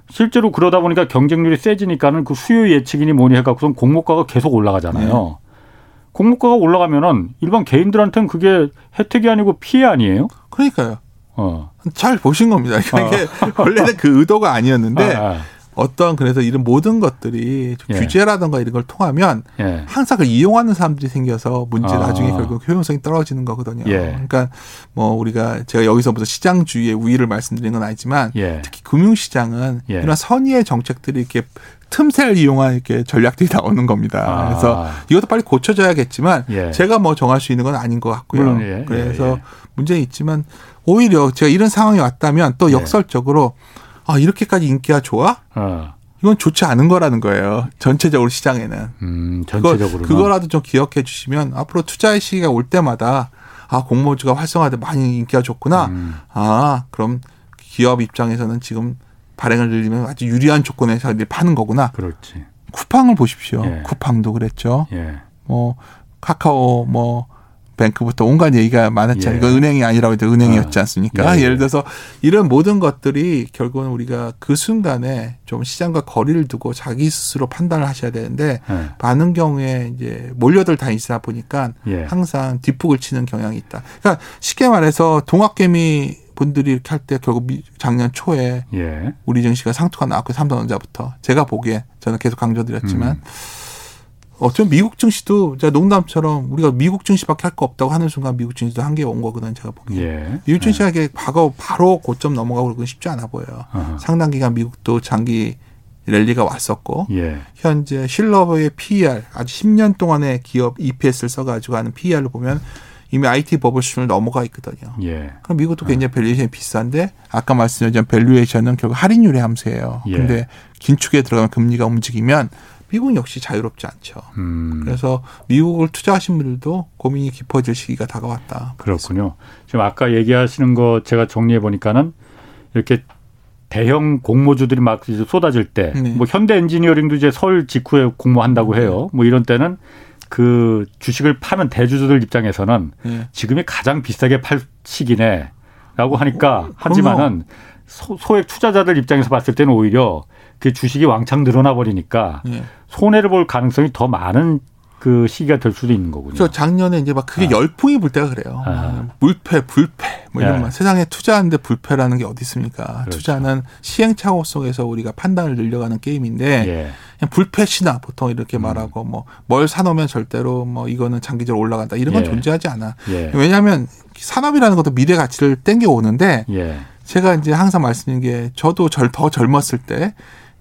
실제로 그러다 보니까 경쟁률이 세지니까는 그 수요 예측이니 뭐니 해갖고선 공모가가 계속 올라가잖아요. 네. 공모가가 올라가면은 일반 개인들한테는 그게 혜택이 아니고 피해 아니에요? 그러니까요. 어. 잘 보신 겁니다. 이게 원래는 그 의도가 아니었는데 아, 아. 어떤 그래서 이런 모든 것들이 좀 예. 규제라든가 이런 걸 통하면 예. 항상 그 이용하는 사람들이 생겨서 문제 아. 나중에 결국 효용성이 떨어지는 거거든요. 예. 그러니까 뭐 우리가 제가 여기서 무슨 시장주의의 우위를 말씀드린 건 아니지만 예. 특히 금융시장은 예. 이런 선의의 정책들이 이렇게 틈새를 이용한 이렇게 전략들이 나오는 겁니다. 아. 그래서 이것도 빨리 고쳐져야겠지만 예. 제가 뭐 정할 수 있는 건 아닌 것 같고요. 그래서. 문제는 있지만 오히려 제가 이런 상황이 왔다면 또 예. 역설적으로 아 이렇게까지 인기가 좋아? 어. 이건 좋지 않은 거라는 거예요. 전체적으로 시장에는. 음, 그거, 전체적으로. 그거 라도 좀 기억해 주시면 앞으로 투자의 시기가 올 때마다 아 공모주가 활성화돼 많이 인기가 좋구나. 음. 아 그럼 기업 입장에서는 지금 발행을 늘리면 아주 유리한 조건에서 이제 파는 거구나. 그렇지. 쿠팡을 보십시오. 예. 쿠팡도 그랬죠. 예. 뭐 카카오 뭐 뱅크부터 온갖 얘기가 많았잖아요. 예. 이거 은행이 아니라고 해도 은행이었지 아. 않습니까? 예, 예. 예 를 들어서 이런 모든 것들이 결국은 우리가 그 순간에 좀 시장과 거리를 두고 자기 스스로 판단을 하셔야 되는데 예. 많은 경우에 이제 몰려들 다니시다 보니까 예. 항상 뒷북을 치는 경향이 있다. 그러니까 쉽게 말해서 동학개미 분들이 이렇게 할 때 결국 미- 작년 초에 예. 우리 증시가 상투가 나왔고 삼성전자부터 제가 보기에 저는 계속 강조드렸지만 음. 어쩌면 미국 증시도 제가 농담처럼 우리가 미국 증시밖에 할 거 없다고 하는 순간 미국 증시도 한계에 온 거거든요 제가 보기에 예. 미국 증시가 이게 과거 바로 고점 넘어가고 그런 건 쉽지 않아 보여요. 어허. 상당 기간 미국도 장기 랠리가 왔었고 예. 현재 실러의 PER 아주 10년 동안의 기업 EPS를 써가지고 하는 PER을 보면 이미 IT bubble 수준을 넘어가 있거든요. 예. 그럼 미국도 굉장히 valuation이 비싼데 아까 말씀드린 valuation은 결국 할인율의 함수예요. 예. 근데 긴축에 들어가면 금리가 움직이면 미국은 역시 자유롭지 않죠. 음. 그래서 미국을 투자하신 분들도 고민이 깊어질 시기가 다가왔다. 그렇군요. 지금 아까 얘기하시는 거 제가 정리해 보니까는 이렇게 대형 공모주들이 막 쏟아질 때, 네. 뭐 현대 엔지니어링도 이제 설 직후에 공모한다고 해요. 뭐 이런 때는 그 주식을 파는 대주주들 입장에서는 예. 지금이 가장 비싸게 팔 시기네라고 하니까 하지만은 소, 소액 투자자들 입장에서 봤을 때는 오히려 그 주식이 왕창 늘어나 버리니까 예. 손해를 볼 가능성이 더 많은 그 시기가 될 수도 있는 거군요. 저 작년에 이제 막 그게 열풍이 불 때가 그래요. 아. 물패, 불패, 뭐 이런 예. 말. 세상에 투자하는데 불패라는 게 어디 있습니까? 그렇죠. 투자는 시행착오 속에서 우리가 판단을 늘려가는 게임인데 예. 그냥 불패 신화 보통 이렇게 음. 말하고 뭐 뭘 사놓으면 절대로 뭐 이거는 장기적으로 올라간다 이런 건 예. 존재하지 않아. 예. 왜냐하면 산업이라는 것도 미래 가치를 땡겨 오는데 예. 제가 이제 항상 말씀드린 게 저도 절, 더 젊었을 때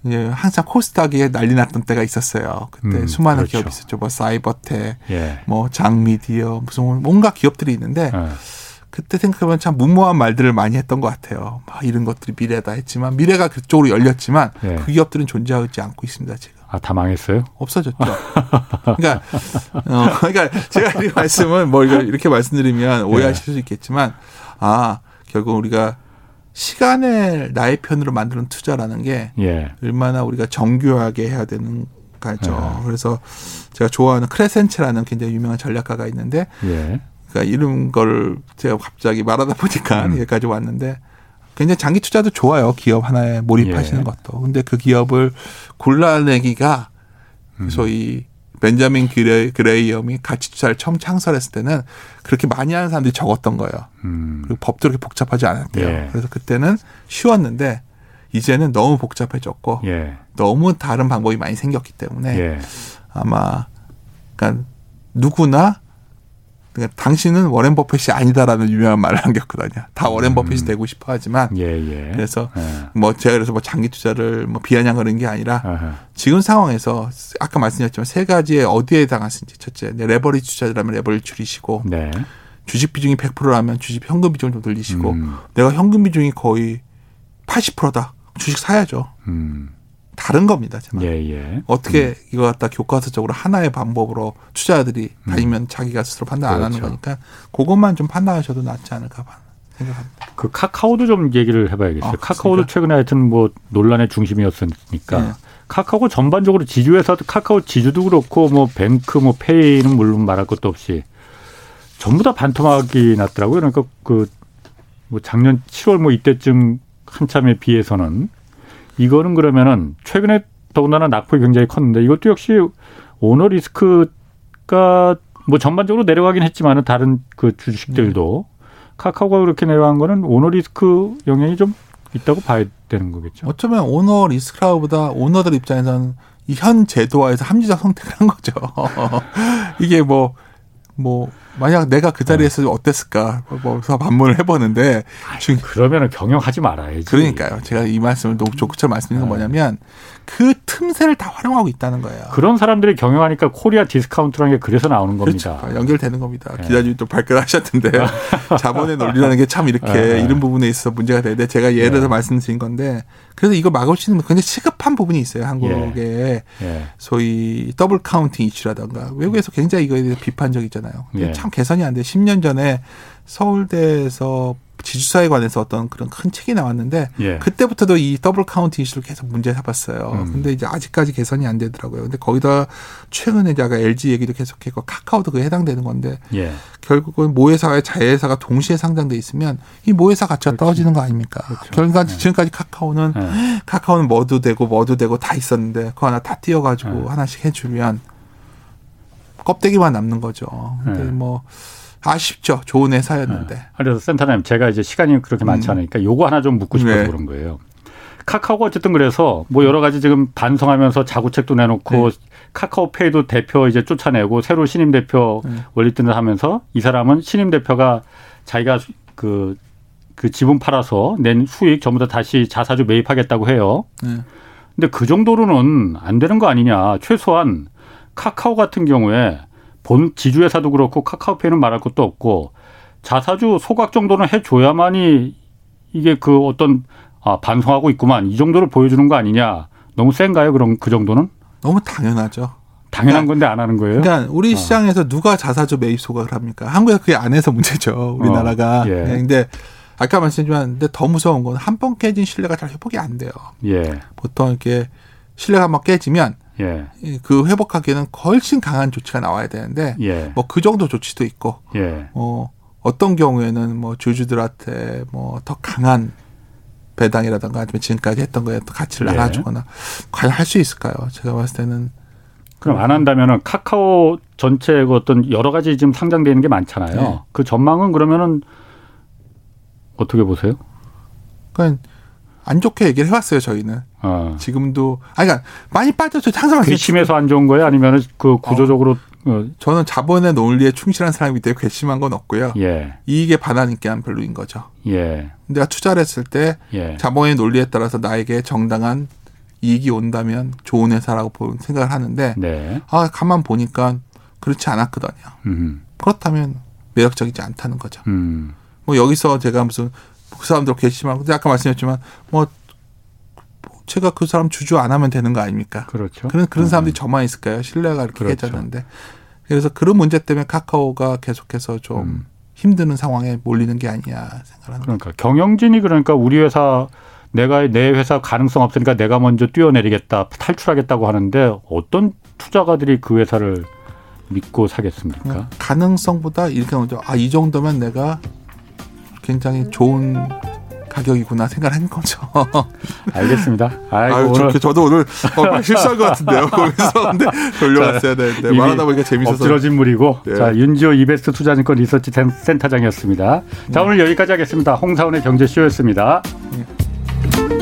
이제 항상 코스닥에 난리 났던 때가 있었어요. 그때 음, 수많은 그렇죠. 기업이 있었죠. 뭐 사이버텍, 예. 뭐 장미디어, 무슨 뭔가 기업들이 있는데 어. 그때 생각해보면 참 무모한 말들을 많이 했던 것 같아요. 막 이런 것들이 미래다 했지만 미래가 그쪽으로 열렸지만 예. 그 기업들은 존재하지 않고 있습니다. 지금. 아, 다 망했어요? 없어졌죠. 그러니까, 어, 그러니까 제가 이 말씀은 뭐 이렇게 말씀드리면 오해하실 수 있겠지만, 아, 결국 우리가 시간을 나의 편으로 만드는 투자라는 게 예. 얼마나 우리가 정교하게 해야 되는 가죠. 네. 그래서 제가 좋아하는 크레센체라는 굉장히 유명한 전략가가 있는데 예. 그러니까 이런 걸 제가 갑자기 말하다 보니까 음. 여기까지 왔는데 굉장히 장기 투자도 좋아요. 기업 하나에 몰입하시는 예. 것도. 근데 그 기업을 골라내기가 음. 소위 벤자민 그레이, 그레이엄이 가치 투자를 처음 창설했을 때는 그렇게 많이 하는 사람들이 적었던 거예요. 음. 그리고 법도 그렇게 복잡하지 않았대요. 예. 그래서 그때는 쉬웠는데 이제는 너무 복잡해졌고 예. 너무 다른 방법이 많이 생겼기 때문에 예. 아마 그러니까 누구나 그러니까 당신은 워렌 버핏이 아니다라는 유명한 말을 남겼거든요. 다 워렌 음. 버핏이 되고 싶어 하지만 예, 예. 그래서 예. 뭐 제가 그래서 뭐 장기 투자를 뭐 비아냥거리는 게 아니라 아하. 지금 상황에서 아까 말씀드렸지만 세 가지에 어디에 해당하는지 첫째 레버리지 투자라면 레버리지 줄이시고 네. 주식 비중이 100%라면 주식 현금 비중을 좀 늘리시고 음. 내가 현금 비중이 거의 80%다 주식 사야죠. 음. 다른 겁니다. 제 말. 예, 예. 어떻게 음. 이거 갖다 교과서적으로 하나의 방법으로 투자자들이 음. 다니면 자기가 스스로 판단 그렇죠. 안 하는 그렇죠. 거니까 그것만 좀 판단하셔도 낫지 않을까 생각합니다. 그 카카오도 좀 얘기를 해봐야겠어요. 아, 카카오도 최근에 하여튼 뭐 논란의 중심이었으니까 네. 카카오 전반적으로 지주회사도 카카오 지주도 그렇고 뭐 뱅크 뭐 페이는 물론 말할 것도 없이 전부 다 반토막이 났더라고요. 그러니까 그 뭐 작년 7월 뭐 이때쯤 한참에 비해서는 이거는 그러면은 최근에 더군다나 낙폭이 굉장히 컸는데 이것도 역시 오너 리스크가 뭐 전반적으로 내려가긴 했지만은 다른 그 주식들도 네. 카카오가 그렇게 내려간 거는 오너 리스크 영향이 좀 있다고 봐야 되는 거겠죠. 어쩌면 오너 리스크라기보다 오너들 입장에서는 이 현 제도하에서 합리적 선택을 한 거죠. 이게 뭐뭐 뭐 만약 내가 그 자리에서 네. 어땠을까 뭐서 반문을 해보는데 아이, 그러면은 경영하지 말아야지. 그러니까요. 제가 이 말씀을 너무 조크처럼 말씀드린 건 네. 뭐냐면 그 틈새를 다 활용하고 있다는 거예요. 그런 사람들이 경영하니까 코리아 디스카운트라는 게 그래서 나오는 겁니다. 그렇죠. 연결되는 겁니다. 네. 기자님이 또 발끈하셨던데 자본의 논리라는 게 참 이렇게 네. 이런 부분에 있어서 문제가 되는데 제가 예를 들어 네. 말씀드린 건데 그래서 이거 막을 수 있는 굉장히 시급한 부분이 있어요. 한국의 예. 예. 소위 double counting 이슈라던가 외국에서 굉장히 이거에 대해서 비판적이잖아요. 예. 참 개선이 안 돼. 10년 전에 서울대에서 지주사에 관해서 어떤 그런 큰 책이 나왔는데 예. 그때부터도 이 double count 이슈를 계속 문제 삼았어요. 음. 근데 이제 아직까지 개선이 안 되더라고요. 근데 거기다 최근에 아까 LG 얘기도 계속했고 카카오도 그에 해당되는 건데 예. 결국은 모회사와 자회사가 동시에 상장돼 있으면 이 모회사 가치가 그렇지. 떨어지는 거 아닙니까? 그렇죠. 결과 네. 지금까지 카카오는 네. 카카오는 뭐도 되고 뭐도 되고 다 있었는데 그거 하나 다 띄어가지고 네. 하나씩 해주면 껍데기만 남는 거죠. 근데 네. 뭐 아쉽죠. 좋은 회사였는데. 네. 그래서 센터님 제가 이제 시간이 그렇게 많지 음. 않으니까 요거 하나 좀 묻고 싶어서 네. 그런 거예요. 카카오가 어쨌든 그래서 뭐 여러 가지 지금 반성하면서 자구책도 내놓고 네. 카카오페이도 대표 이제 쫓아내고 새로 신임 대표 네. 원리등을 하면서 이 사람은 신임 대표가 자기가 그, 그 지분 팔아서 낸 수익 전부 다 다시 자사주 매입하겠다고 해요. 네. 근데 그 정도로는 안 되는 거 아니냐. 최소한 카카오 같은 경우에 본 지주회사도 그렇고 카카오페이는 말할 것도 없고 자사주 소각 정도는 해줘야만이 이게 그 어떤 아, 반성하고 있구만. 이 정도를 보여주는 거 아니냐. 너무 센가요? 그럼 그 정도는? 너무 당연하죠. 당연한 그러니까, 건데 안 하는 거예요? 그러니까 우리 어. 시장에서 누가 자사주 매입 소각을 합니까? 한국에서 그게 안 해서 문제죠 우리나라가. 어, 예. 네, 근데 아까 말씀드렸지만 근데 더 무서운 건 한 번 깨진 신뢰가 잘 회복이 안 돼요. 예. 보통 이렇게 신뢰가 한 번 깨지면 예. 그 회복하기에는 훨씬 강한 조치가 나와야 되는데 예. 뭐그 정도 조치도 있고 예. 뭐 어떤 경우에는 뭐 주주들한테 뭐 더 강한 배당이라든가 아니면 지금까지 했던 거에 또 가치를 예. 나눠주거나 과연 할 수 있을까요? 제가 봤을 때는 그럼 안 한다면은 카카오 전체 그 어떤 여러 가지 지금 상장되는 게 많잖아요. 네. 그 전망은 그러면은 어떻게 보세요? 그러니까 안 좋게 얘기를 해왔어요 저희는. 어. 지금도 아니 그러니까 많이 빠졌죠. 항상 괘씸해서 안 좋은 거예요? 아니면 그 구조적으로 어. 저는 자본의 논리에 충실한 사람이 되고 괘씸한 건 없고요. 예. 이익에 반하니까 별로인 거죠. 예. 내가 투자를 했을 때 예. 자본의 논리에 따라서 나에게 정당한 이익이 온다면 좋은 회사라고 생각을 하는데 네. 아 가만 보니까 그렇지 않았거든요. 음. 그렇다면 매력적이지 않다는 거죠. 음. 뭐 여기서 제가 무슨 그 사람들 괘씸하고 근데 아까 말씀했지만 뭐 제가 그 사람 주주 안 하면 되는 거 아닙니까? 그렇죠. 그런 그런 사람들이 음. 저만 있을까요? 신뢰가 이렇게 그렇죠. 깨졌는데 그래서 그런 문제 때문에 카카오가 계속해서 좀 음. 힘드는 상황에 몰리는 게 아니냐 생각합니다. 그러니까 경영진이 그러니까 우리 회사 내가 내 회사 가능성 없으니까 내가 먼저 뛰어내리겠다 탈출하겠다고 하는데 어떤 투자가들이 그 회사를 믿고 사겠습니까? 어, 가능성보다 이렇게 먼저 아이 정도면 내가 굉장히 좋은 가격이구나 생각한 거죠. 알겠습니다. 아이고, 아유, 오늘 저도 오늘 어, 실수한 것 같은데요. 거기서 근데 돌려왔어야 되는데 말하다 보니까 재밌어서. 엎드러진 물이고. 네. 자 윤지호 이베스트 투자증권 리서치 센터장이었습니다. 자 오늘 여기까지 하겠습니다. 홍사원의 경제쇼였습니다. 네.